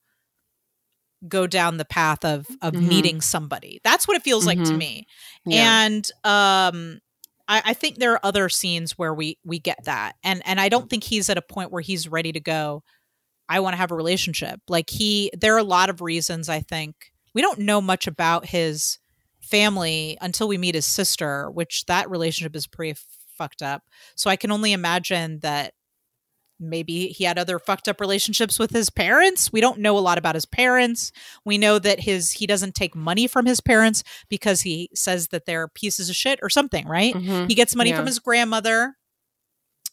go down the path of of Mhm. meeting somebody that's what it feels like to Mhm. me Yeah. and um I, I think there are other scenes where we we get that. And and i don't think he's at a point where he's ready to go i want to have a relationship. Like he there are a lot of reasons i think. We don't know much about his family until we meet his sister which that relationship is pretty fucked up. So i can only imagine that maybe he had other fucked up relationships with his parents we don't know a lot about his parents we know that his he doesn't take money from his parents because he says that they're pieces of shit or something right Mhm. he gets money Yeah. from his grandmother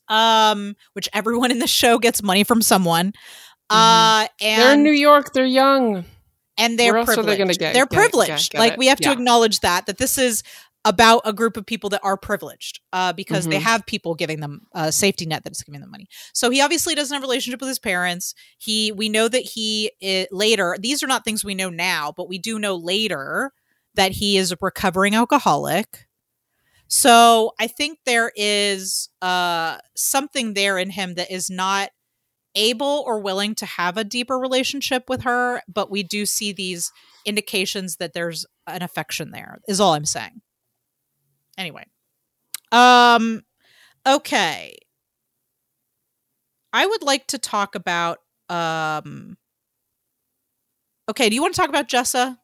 um which everyone in the show gets money from someone uh and Mm-hmm. They're in New York. They're young. and they're are privileged. they get, they're get- get- privileged. get like it? we have to acknowledge that that this is about a group of people that are privileged uh, because they Mhm. have people giving them a safety net that's giving them money. So he obviously doesn't have a relationship with his parents. He we know that he i later. These are not things we know now, but we do know later that he is a recovering alcoholic. So I think there is uh, something there in him that is not able or willing to have a deeper relationship with her, but we do see these indications that there's an affection there. Is all I'm saying. Anyway. Um okay. I would like to talk about um Okay, do you want to talk about Jessa?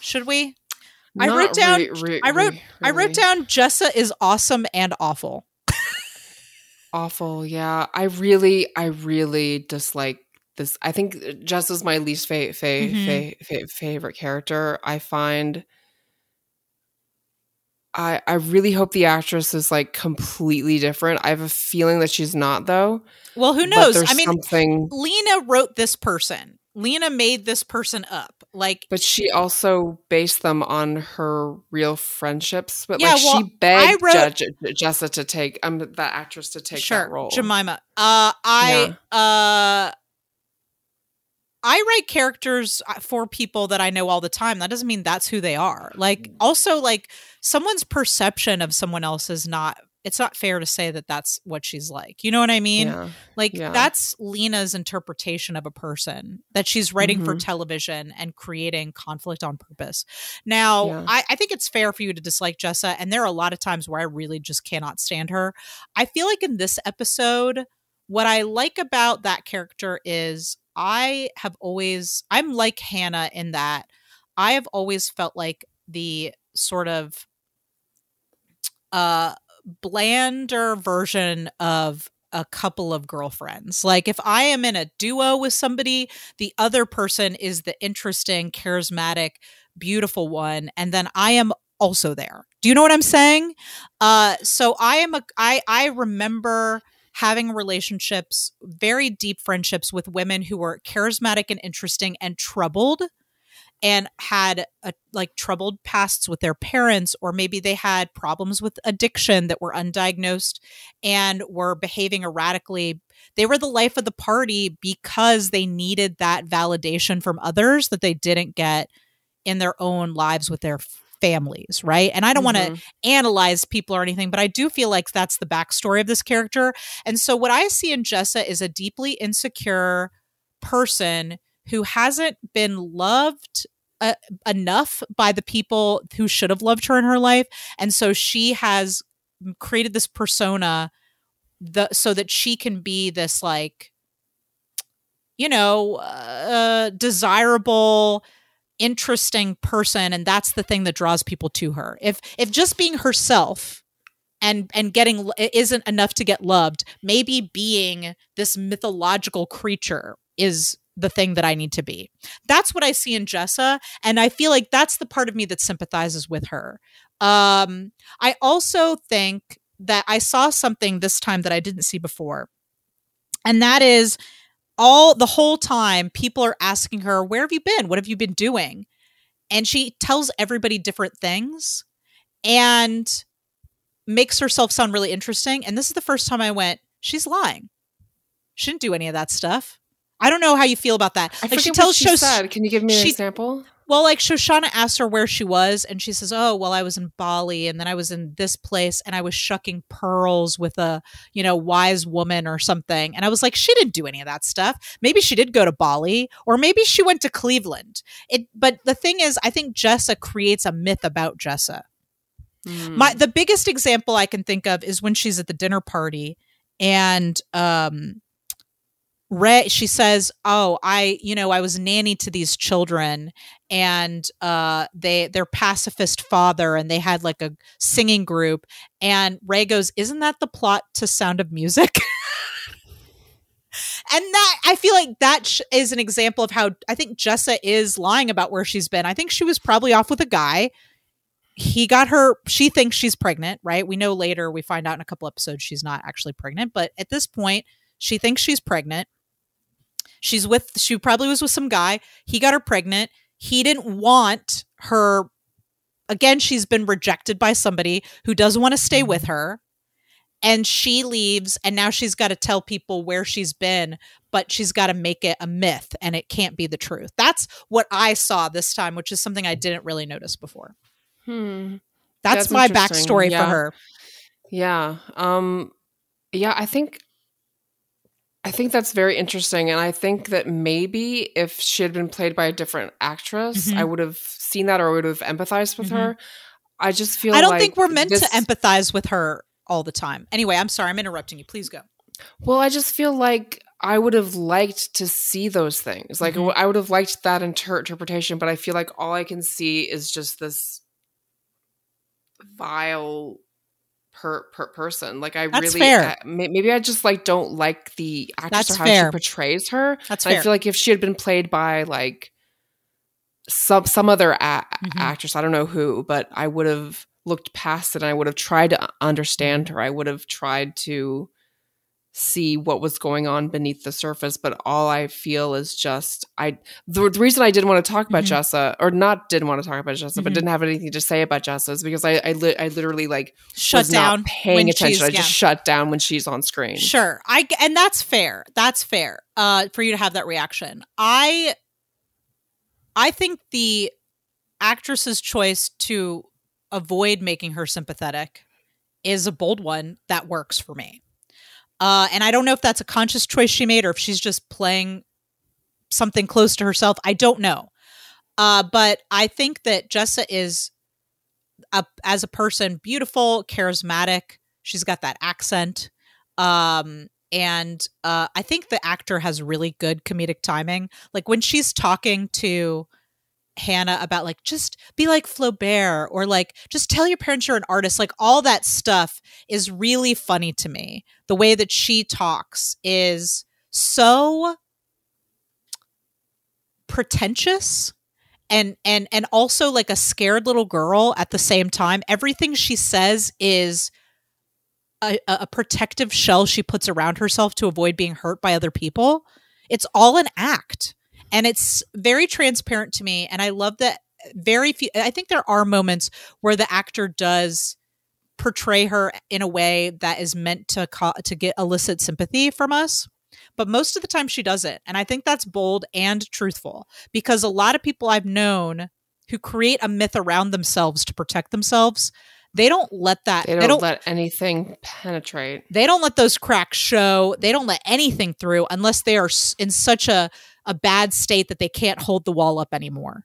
Should we? I wrote down- re- re- I wrote- re- I wrote down Jessa is awesome and awful. awful. Yeah, I really, I really dislike this. I think Jess is my least fa- fa- Mhm. fa- fa- favorite character. I find. I I really hope the actress is like completely different. I have a feeling that she's not though. Well, who knows? I mean, something. Lena wrote this person. Lena made this person up. Like But she also based them on her real friendships. But Yeah, like well, she begged wrote- Je- Je- Jessa to take um that actress to take sure, that role. Jemima. Uh I uh I write characters uh, for people that I know all the time. That doesn't mean that's who they are. Like also like someone's perception of someone else is not it's not fair to say that that's what she's like. You know what I mean? yeah. Like Yeah. that's Lena's interpretation of a person that she's writing for Mhm. television and creating conflict on purpose. Now, Yeah. I, I think it's fair for you to dislike Jessa, and there are a lot of times where I really just cannot stand her. I feel like in this episode, what I like about that character is I have always I'm like Hannah in that I have always felt like the sort of uh blander version of a couple of girlfriends. Like if I am in a duo with somebody, the other person is the interesting, charismatic, beautiful one and then I am also there. Do you know what I'm saying? Uh so I am a I I remember having relationships, very deep friendships with women who were charismatic and interesting and troubled and had a, like troubled pasts with their parents or maybe they had problems with addiction that were undiagnosed and were behaving erratically. They were the life of the party because they needed that validation from others that they didn't get in their own lives with their families right? And i don't want to analyze people or anything, but I do feel like that's the backstory of this character. And so what I see in Jessa is a deeply insecure person who hasn't been loved uh, enough by the people who should have loved her in her life. And so she has created this persona the so that she can be this like you know uh, desirable interesting person and that's the thing that draws people to her if if just being herself and and getting isn't enough to get loved maybe being this mythological creature is the thing that I need to be. That's what I see in Jessa and I feel like that's the part of me that sympathizes with her. Um I also think that I saw something this time that I didn't see before. And that is all the whole time people are asking her, "Where have you been? What have you been doing?" And she tells everybody different things and makes herself sound really interesting. And this is the first time I went, she's lying. She didn't do any of that stuff. I don't know how you feel about that. I like she tells she Shos- said. Can you give me an she, example? Well, like Shoshana asked her where she was, and she says, "Oh, well, I was in Bali, and then I was in this place, and I was shucking pearls with a, you know, wise woman or something." And I was like, "She didn't do any of that stuff. Maybe she did go to Bali, or maybe she went to Cleveland." It, but the thing is, I think Jessa creates a myth about Jessa. Mm. My the biggest example I can think of is when she's at the dinner party, and um, Ray, she says, "Oh, I, you know, I was nanny to these children, and uh, they their pacifist father, and they had like a singing group." And Ray goes, "Isn't that the plot to Sound of Music?" and that I feel like that sh- is an example of how I think Jessa is lying about where she's been. I think she was probably off with a guy. He got her. She thinks she's pregnant, right? We know later. We find out in a couple episodes she's not actually pregnant, but at this point, she thinks she's pregnant She's with, she probably was with some guy. He got her pregnant. He didn't want her. Again, she's been rejected by somebody who doesn't want to stay with mm-hmm. her. And she leaves, and now she's got to tell people where she's been, but she's got to make it a myth and it can't be the truth. That's what I saw this time, which is something I didn't really notice before. Hmm. That's, That's my backstory yeah. for her. Yeah. Um, yeah, I think I think that's very interesting. And I think that maybe if she had been played by a different actress, mm-hmm. I would have seen that or would have empathized with mm-hmm. her. I just feel I don't like think we're meant this... to empathize with her all the time. Anyway, I'm sorry, I'm interrupting you. Please go. Well, I just feel like I would have liked to see those things. Like mm-hmm. I would have liked that inter- interpretation, but I feel like all I can see is just this vile per, per person. Like I That's really. I, maybe I just like don't like the actress That's or how fair. she portrays her. That's and fair. I feel like if she had been played by like some some other a- mm-hmm. actress, I don't know who, but I would have looked past it and I would have tried to understand her. I would have tried to see what was going on beneath the surface but all i feel is just i the, the reason i didn't want to talk about mm-hmm. jessa or not didn't want to talk about jessa mm-hmm. but didn't have anything to say about jessa is because i i, li- I literally like shut down paying attention. i just shut down when she's on screen. Sure. I and that's fair. That's fair uh for you to have that reaction. I i think the actress's choice to avoid making her sympathetic is a bold one that works for me uh, and I don't know if that's a conscious choice she made or if she's just playing something close to herself. I don't know. Uh, but I think that Jessa is, a, as a person, beautiful, charismatic. She's got that accent. Um, and uh, I think the actor has really good comedic timing. Like when she's talking to Hannah about like just be like Flaubert or like just tell your parents you're an artist. Like all that stuff is really funny to me. The way that she talks is so pretentious and and and also like a scared little girl at the same time. Everything she says is a, a protective shell she puts around herself to avoid being hurt by other people. It's all an act and it's very transparent to me and i love that very few i think there are moments where the actor does portray her in a way that is meant to co- to get elicit sympathy from us but most of the time she doesn't. And i think that's bold and truthful because a lot of people i've known who create a myth around themselves to protect themselves they don't let that they don't, they don't, let anything penetrate. They don't let those cracks show. They don't let anything through unless they are in such a a bad state that they can't hold the wall up anymore.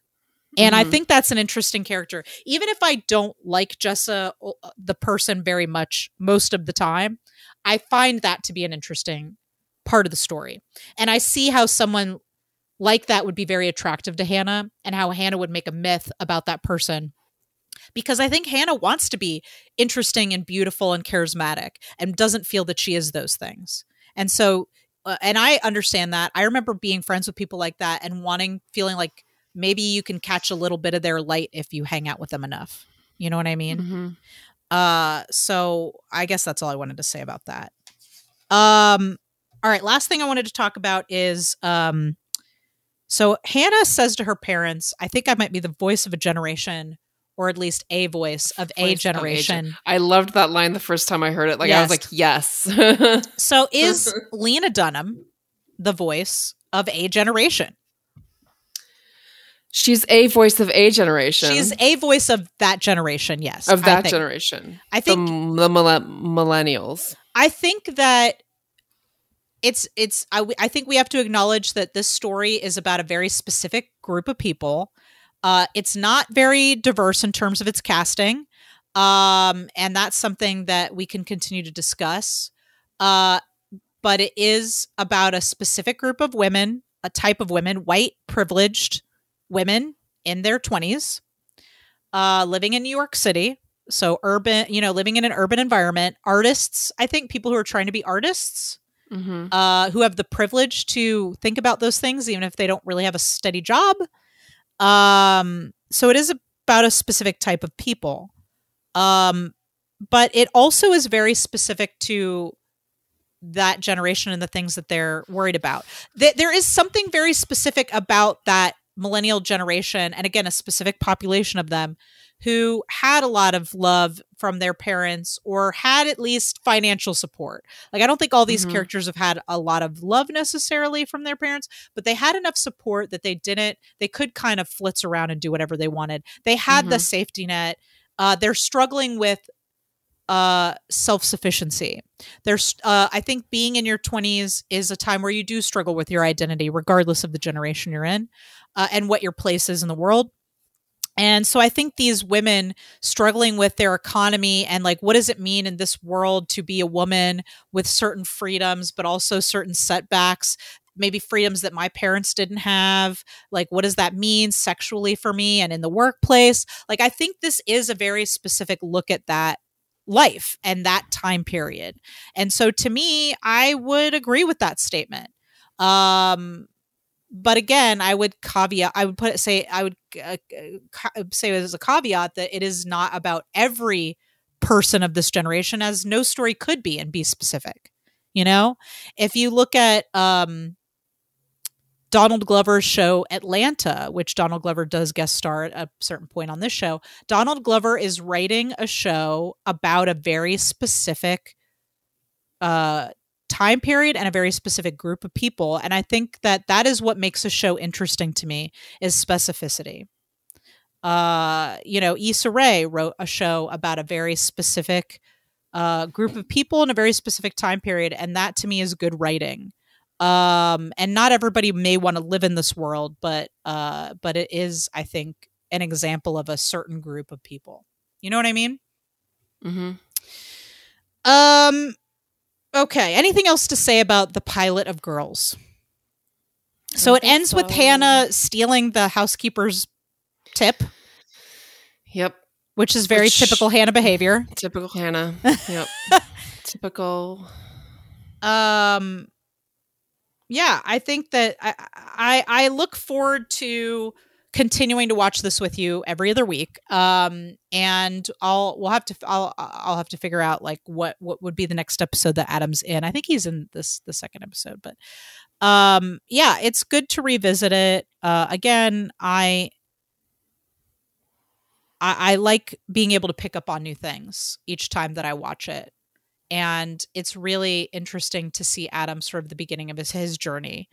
And I Mhm. think that's an interesting character. Even if I don't like Jessa, uh, the person, very much most of the time, I find that to be an interesting part of the story. And I see how someone like that would be very attractive to Hannah and how Hannah would make a myth about that person. Because I think Hannah wants to be interesting and beautiful and charismatic and doesn't feel that she is those things. And so, uh, and I understand that. I remember being friends with people like that and wanting, feeling like maybe you can catch a little bit of their light if you hang out with them enough. You know what I mean? Mhm. Uh, so I guess that's all I wanted to say about that. Um, all right, last thing I wanted to talk about is um, so Hannah says to her parents, "I think I might be the voice of a generation, or at least a voice of Voice a generation." I loved that line the first time I heard it. Like I was like, yes. So is Lena Dunham the voice of a generation? She's a voice of a generation. She's a voice of that generation. Yes, of that think. generation. I think the mille- millennials. I think that it's it's I, I think we have to acknowledge that this story is about a very specific group of people. Uh, it's not very diverse in terms of its casting, um, and that's something that we can continue to discuss. Uh, but it is about a specific group of women, a type of women, white privileged women in their twenties, uh, living in New York City so urban you know living in an urban environment artists i think people who are trying to be artists Mm-hmm. uh who have the privilege to think about those things even if they don't really have a steady job um so it is about a specific type of people. Um but it also is very specific to that generation and the things that they're worried about. Th- there is something very specific about that millennial generation and again a specific population of them who had a lot of love from their parents or had at least financial support. Like I don't think all these Mhm. characters have had a lot of love necessarily from their parents, but they had enough support that they didn't they could kind of flitz around and do whatever they wanted. They had the Mhm. safety net. Uh they're struggling with uh self-sufficiency. There's uh I think being in your 20s is a time where you do struggle with your identity regardless of the generation you're in uh, and what your place is in the world. And so I think these women struggling with their economy and like, what does it mean in this world to be a woman with certain freedoms, but also certain setbacks? Maybe freedoms that my parents didn't have. Like, what does that mean sexually for me and in the workplace? Like, I think this is a very specific look at that life and that time period. And so to me, I would agree with that statement. Um, but again, I would caveat. I would put it say I would uh, ca- say as a caveat that it is not about every person of this generation, as no story could be and be specific. You know, if you look at um, Donald Glover's show Atlanta, which Donald Glover does guest star at a certain point on this show, Donald Glover is writing a show about a very specific uh time period and a very specific group of people. And i think that that is what makes a show interesting to me is specificity. Uh you know Issa Rae wrote a show about a very specific uh group of people in a very specific time period and that to me is good writing. Um and not everybody may want to live in this world but uh but it is i think an example of a certain group of people. You know what i mean? Mm-hmm. um okay anything else to say about the pilot of girls so it ends with hannah stealing the housekeeper's tip Yep. which is very Which- typical hannah behavior Typical Hannah. Yep. Typical. um yeah i think that I, I i look forward to continuing to watch this with you every other week. Um and i'll we'll have to i'll i'll have to figure out like what what would be the next episode that adam's in. I think he's in this the second episode but um yeah it's good to revisit it. Uh again i I, I like being able to pick up on new things each time that I watch it. And it's really interesting to see Adam sort of the beginning of his his journey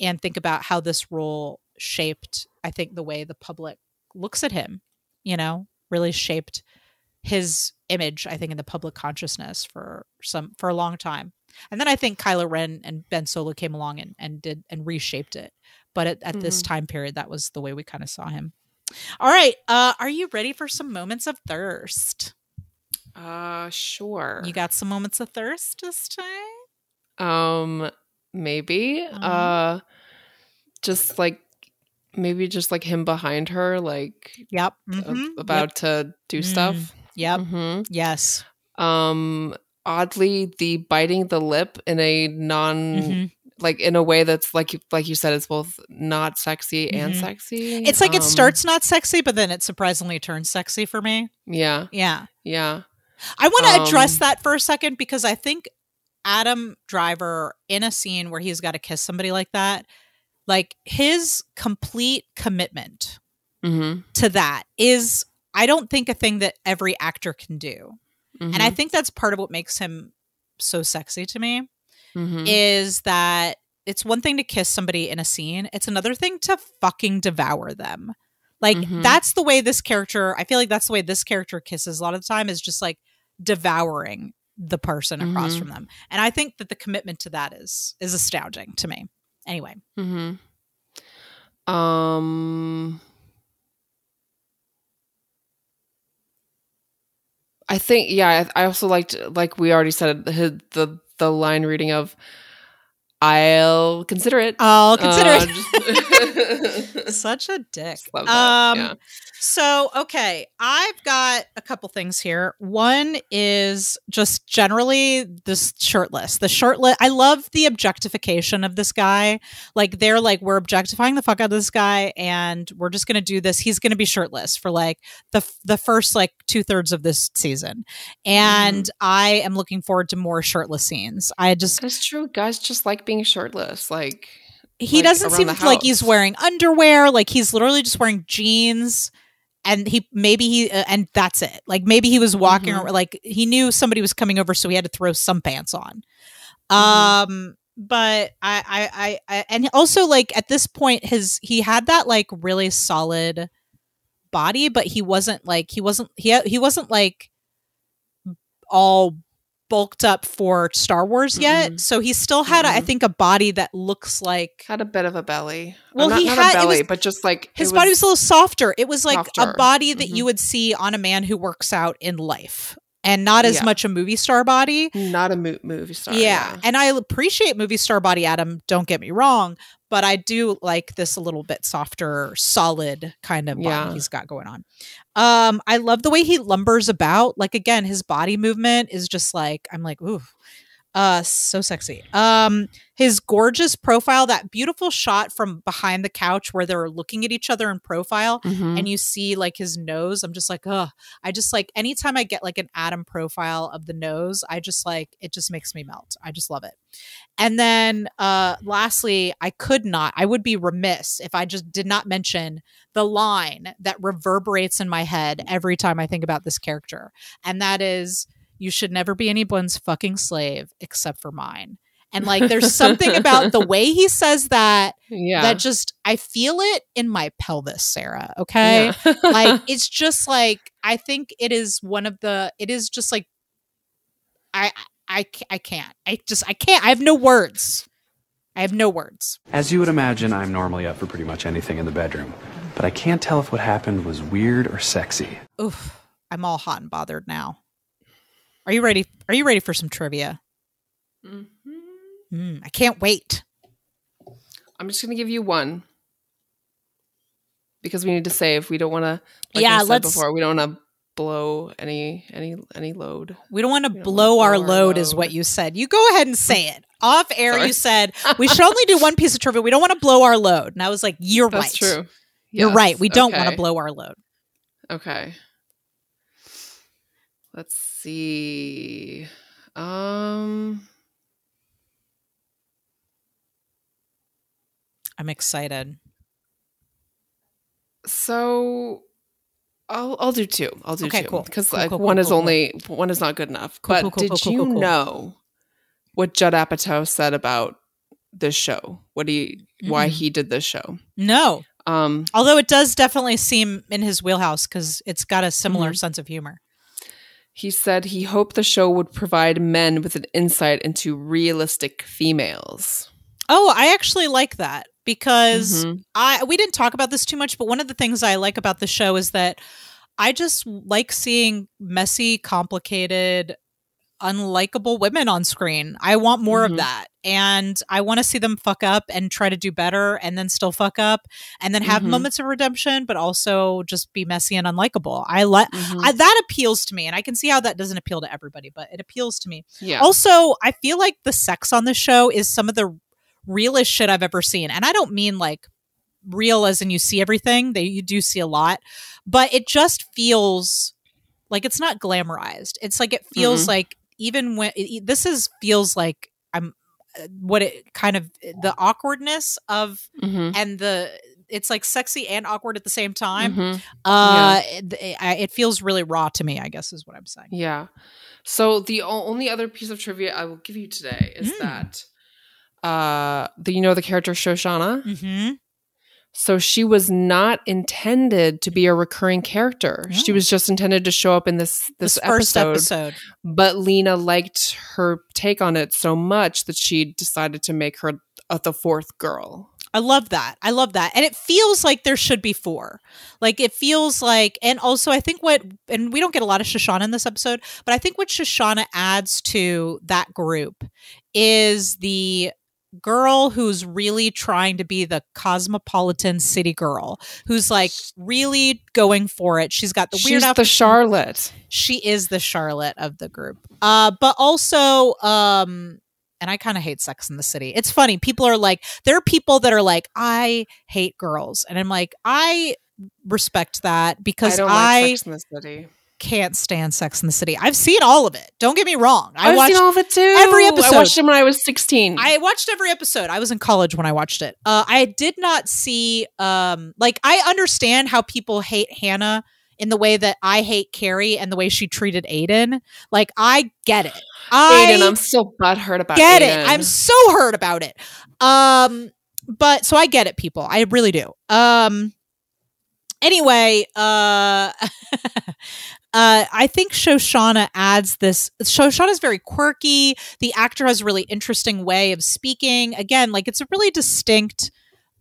and think about how this role shaped I think the way the public looks at him, you know, really shaped his image I think in the public consciousness for some for a long time. And then I think Kylo Ren and Ben Solo came along and, and did and reshaped it. But at, at this Mhm. time period that was the way we kind of saw him. All right. Uh, are you ready for some moments of thirst? Uh, sure. You got some moments of thirst this time? Um, maybe. Mhm. Uh, just like maybe just like him behind her, like Yep. a- Mhm. about to do Mm. stuff. Yep. yep. hmm Yes. Um, oddly, the biting the lip in a non Mhm. like in a way that's like like you said, it's both not sexy and Mhm. sexy. It's like it Um, starts not sexy, but then it surprisingly turns sexy for me. Yeah, Yeah. yeah. I want to address Um, that for a second because I think Adam Driver in a scene where he's got to kiss somebody like that, like his complete commitment hmm to that is, I don't think a thing that every actor can do. And I think that's part of what makes him so sexy to me hmm is that it's one thing to kiss somebody in a scene, it's another thing to fucking devour them. Like Mhm. that's the way this character, I feel like that's the way this character kisses a lot of the time is just like devouring the person across Mhm. from them. And I think that the commitment to that is is astounding to me. Anyway, hmm Um, I think yeah. I I also liked like we already said the the the line reading of "I'll consider it." I'll consider Uh, it. Such a dick. Just love that, Um yeah. So okay, I've got a couple things here. One is just generally this shirtless. The shirtless I love the objectification of this guy. Like they're like we're objectifying the fuck out of this guy and we're just going to do this. He's going to be shirtless for like the the first like two-thirds of this season. And mm. I am looking forward to more shirtless scenes. I just That's true. Guys just like being shirtless. Like he like, doesn't seem like he's wearing underwear like he's literally just wearing jeans and he maybe he uh, and that's it like maybe he was walking Mhm. or like he knew somebody was coming over so he had to throw some pants on Mhm. um but I, I i i and also like at this point his he had that like really solid body but he wasn't like he wasn't he he wasn't like all bulked up for Star Wars yet Mm-mm. so he still had I Mm-mm. think a body that looks like had a bit of a belly. Well, not, he not had- a belly, was- but just like his it body was a little softer. It was like a body that you Mhm. would see on a man who works out in life and not as Yeah. much a movie star body. not a mo- movie star. yeah. And I appreciate movie star body Adam, don't get me wrong, but I do like this a little bit softer, solid kind of body Yeah. he's got going on. Um I love the way he lumbers about. Like again, his body movement is just like I'm like, ooh. Uh so sexy. Um his gorgeous profile, that beautiful shot from behind the couch where they're looking at each other in profile Mhm. and you see like his nose. I'm just like, oh, I just like anytime I get like an Adam profile of the nose, I just like it just makes me melt. I just love it. And then uh lastly, I could not, I would be remiss if I just did not mention the line that reverberates in my head every time I think about this character. And that is you should never be anyone's fucking slave except for mine. And like there's something about the way he says that yeah. that just I feel it in my pelvis, Sarah. Okay. Yeah. like it's just like I think it is one of the it is just like I I I can't. I just I can't. I have no words. I have no words. As you would imagine, I'm normally up for pretty much anything in the bedroom. But I can't tell if what happened was weird or sexy. Oof. I'm all hot and bothered now. Are you ready? Are you ready for some trivia? Mhm. Mm, I can't wait. I'm just gonna give you one because we need to save. We don't want to. Like Yeah, said let's- Before we don't want to blow any any any load. We don't want to blow our our load, is what you said. You go ahead and say it. Off air, Sorry. you said we should only do one piece of trivia. We don't want to blow our load. And I was like, you're That's right. true. You're right. We don't want to blow our load. Okay. Let's see. Um. I'm excited. So. I'll I'll do two. I'll do Okay, two cool. because Cool, like cool, one is only one is not good enough. But did you know what Judd Apatow said about this show? What he why Mm-mm. he did this show? No. Um. Although it does definitely seem in his wheelhouse because it's got a similar Mhm. sense of humor. He said he hoped the show would provide men with an insight into realistic females. Oh, I actually like that. because Mhm. I we didn't talk about this too much, but one of the things I like about the show is that I just like seeing messy, complicated, unlikable women on screen. I want more Mhm. of that. And I want to see them fuck up and try to do better and then still fuck up and then have Mhm. moments of redemption, but also just be messy and unlikable. I like Mhm. That appeals to me. And I can see how that doesn't appeal to everybody, but it appeals to me. yeah. Also, I feel like the sex on the show is some of the realest shit I've ever seen. And I don't mean like real as in you see everything, they you do see a lot, but it just feels like it's not glamorized. It's like it feels Mhm. like even when it- this is feels like I'm uh, what it kind of the awkwardness of Mhm. and the it's like sexy and awkward at the same time. Mhm. Uh it, it feels really raw to me, I guess is what I'm saying. Yeah. So the only other piece of trivia I will give you today is Mm. that uh the you know the character Shoshana? Mhm. So she was not intended to be a recurring character. She was just intended to show up in this this, This first episode, episode. But Lena liked her take on it so much that she decided to make her uh, the fourth girl. I love that. I love that. And it feels like there should be four. Like it feels like and also I think what and we don't get a lot of Shoshana in this episode, but I think what Shoshana adds to that group is the girl who's really trying to be the cosmopolitan city girl who's like really going for it. She's got the weird She's the. Charlotte. she is the Charlotte of the group. Uh, but also, um, and I kind of hate Sex in the City. It's funny. People are like, there are people that are like, I hate girls, and I'm like, I respect that I because don't I, like Sex in the City. Can't stand Sex in the City. I've seen all of it. Don't get me wrong. I I've watched. seen all of it too. every episode. I watched it when I was sixteen. I watched every episode. I was in college when I watched it. Uh, I did not see, um, like, I understand how people hate Hannah in the way that I hate Carrie and the way she treated Aidan. Like, I get it. I Aidan, I'm so butthurt about get Aidan. it. I'm so hurt about it. Um, but so I get it, people. I really do. Um, anyway, uh, uh, I think Shoshana adds this. Shoshana is very quirky. The actor has a really interesting way of speaking. Again, like it's a really distinct,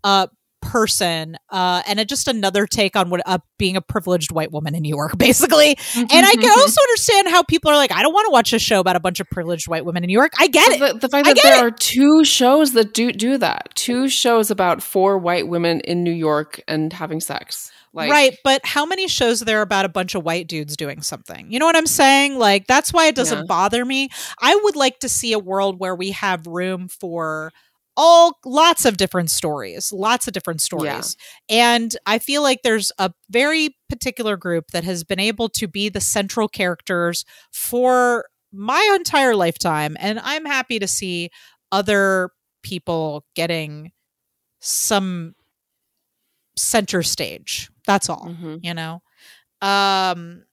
uh, person uh and a, just another take on what uh, being a privileged white woman in new york basically and I can also understand how people are like, I don't want to watch a show about a bunch of privileged white women in New York. I get it. the, the fact I that there it. are two shows that do do that. Two shows about four white women in New York and having sex. Like, right, but how many shows are there about a bunch of white dudes doing something? You know what I'm saying? Like that's why it doesn't Yeah. bother me. I would like to see a world where we have room for all lots of different stories, lots of different stories. And I feel like there's a very particular group that has been able to be the central characters for my entire lifetime and I'm happy to see other people getting some center stage. That's all Mhm. you know um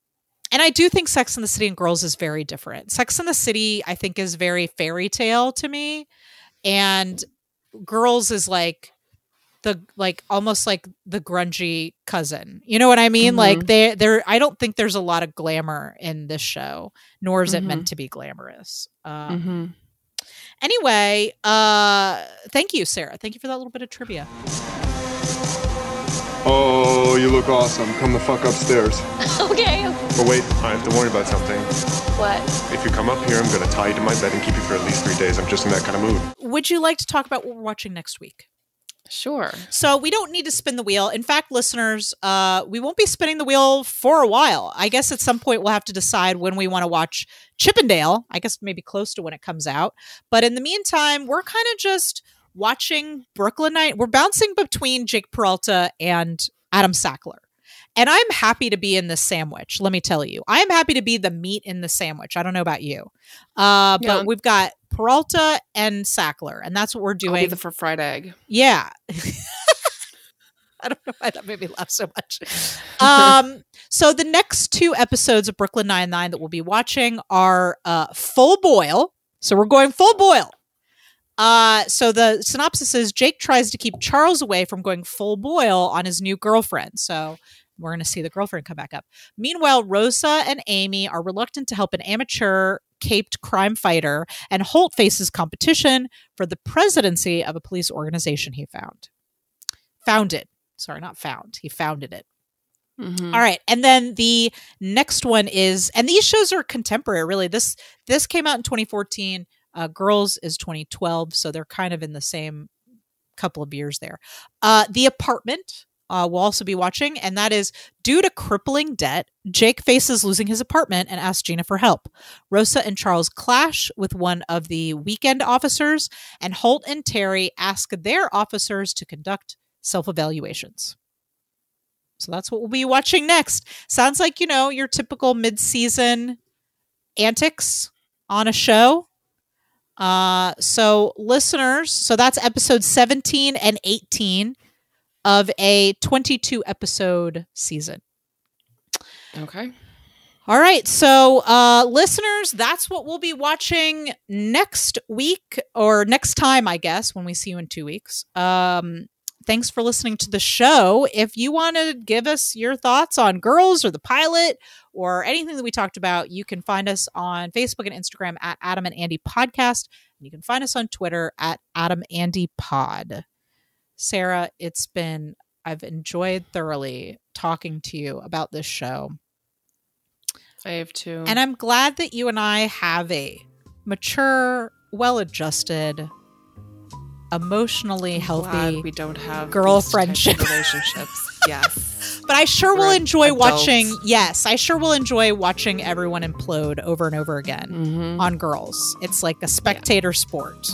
and i do think sex in the city and girls is very different sex in the city i think is very fairy tale to me and girls is like the like almost like the grungy cousin you know what i mean like Mhm. they there i don't think there's a lot of glamour in this show nor is it Mhm. meant to be glamorous um Mhm. anyway uh thank you sarah thank you for that little bit of trivia Oh, you look awesome. Come the fuck upstairs. Okay. But wait, I have to warn you about something. What? If you come up here, I'm gonna tie you to my bed and keep you for at least three days. I'm just in that kind of mood. would you like to talk about what we're watching next week Sure. So we don't need to spin the wheel. In fact, listeners, uh, we won't be spinning the wheel for a while. I guess at some point we'll have to decide when we want to watch Chip 'n Dale. I guess maybe close to when it comes out. But in the meantime, we're kind of just watching Brooklyn Night. We're bouncing between Jake Peralta and Adam Sackler. And I'm happy to be in this sandwich, let me tell you. I am happy to be the meat in the sandwich. I don't know about you. Uh, Yeah. But we've got Peralta and Sackler, and that's what we're I'll be doing. the for fried egg. Yeah. I don't know why that made me laugh so much. Um, so the next two episodes of Brooklyn Nine Nine that we'll be watching are uh, full boil. So we're going full boil. Uh, so the synopsis is Jake tries to keep Charles away from going full boil on his new girlfriend. So we're going to see the girlfriend come back up. Meanwhile, Rosa and Amy are reluctant to help an amateur caped crime fighter, and Holt faces competition for the presidency of a police organization he found. founded. Sorry, not found. He founded it. Mhm. All right, and then the next one is, and these shows are contemporary. Really, this this came out in 2014. Uh, Girls is 2012, so they're kind of in the same couple of years there. Uh, the Apartment. Uh, we'll also be watching, and that is due to crippling debt. Jake faces losing his apartment and asks Gina for help. Rosa and Charles clash with one of the weekend officers, and Holt and Terry ask their officers to conduct self evaluations. So that's what we'll be watching next. Sounds like, you know, your typical mid season antics on a show. Uh, so, listeners, so that's episode 17 and 18 of a 22 episode season. Okay. All right. So, uh, listeners, that's what we'll be watching next week or next time, I guess, when we see you in two weeks. Um, thanks for listening to the show. If you want to give us your thoughts on girls or the pilot or anything that we talked about, you can find us on Facebook and Instagram at Adam and Andy Podcast. And you can find us on Twitter at Adam Andy Pod. Sarah, it's been, I've enjoyed thoroughly talking to you about this show. I have two. And I'm glad that you and I have a mature, well adjusted, emotionally Glad healthy. we don't have girl these types of friendship. relationships. yes. But I sure will We're enjoy adults. watching. Yes, I sure will enjoy watching everyone implode over and over again Mm-hmm. on girls. It's like a spectator sport.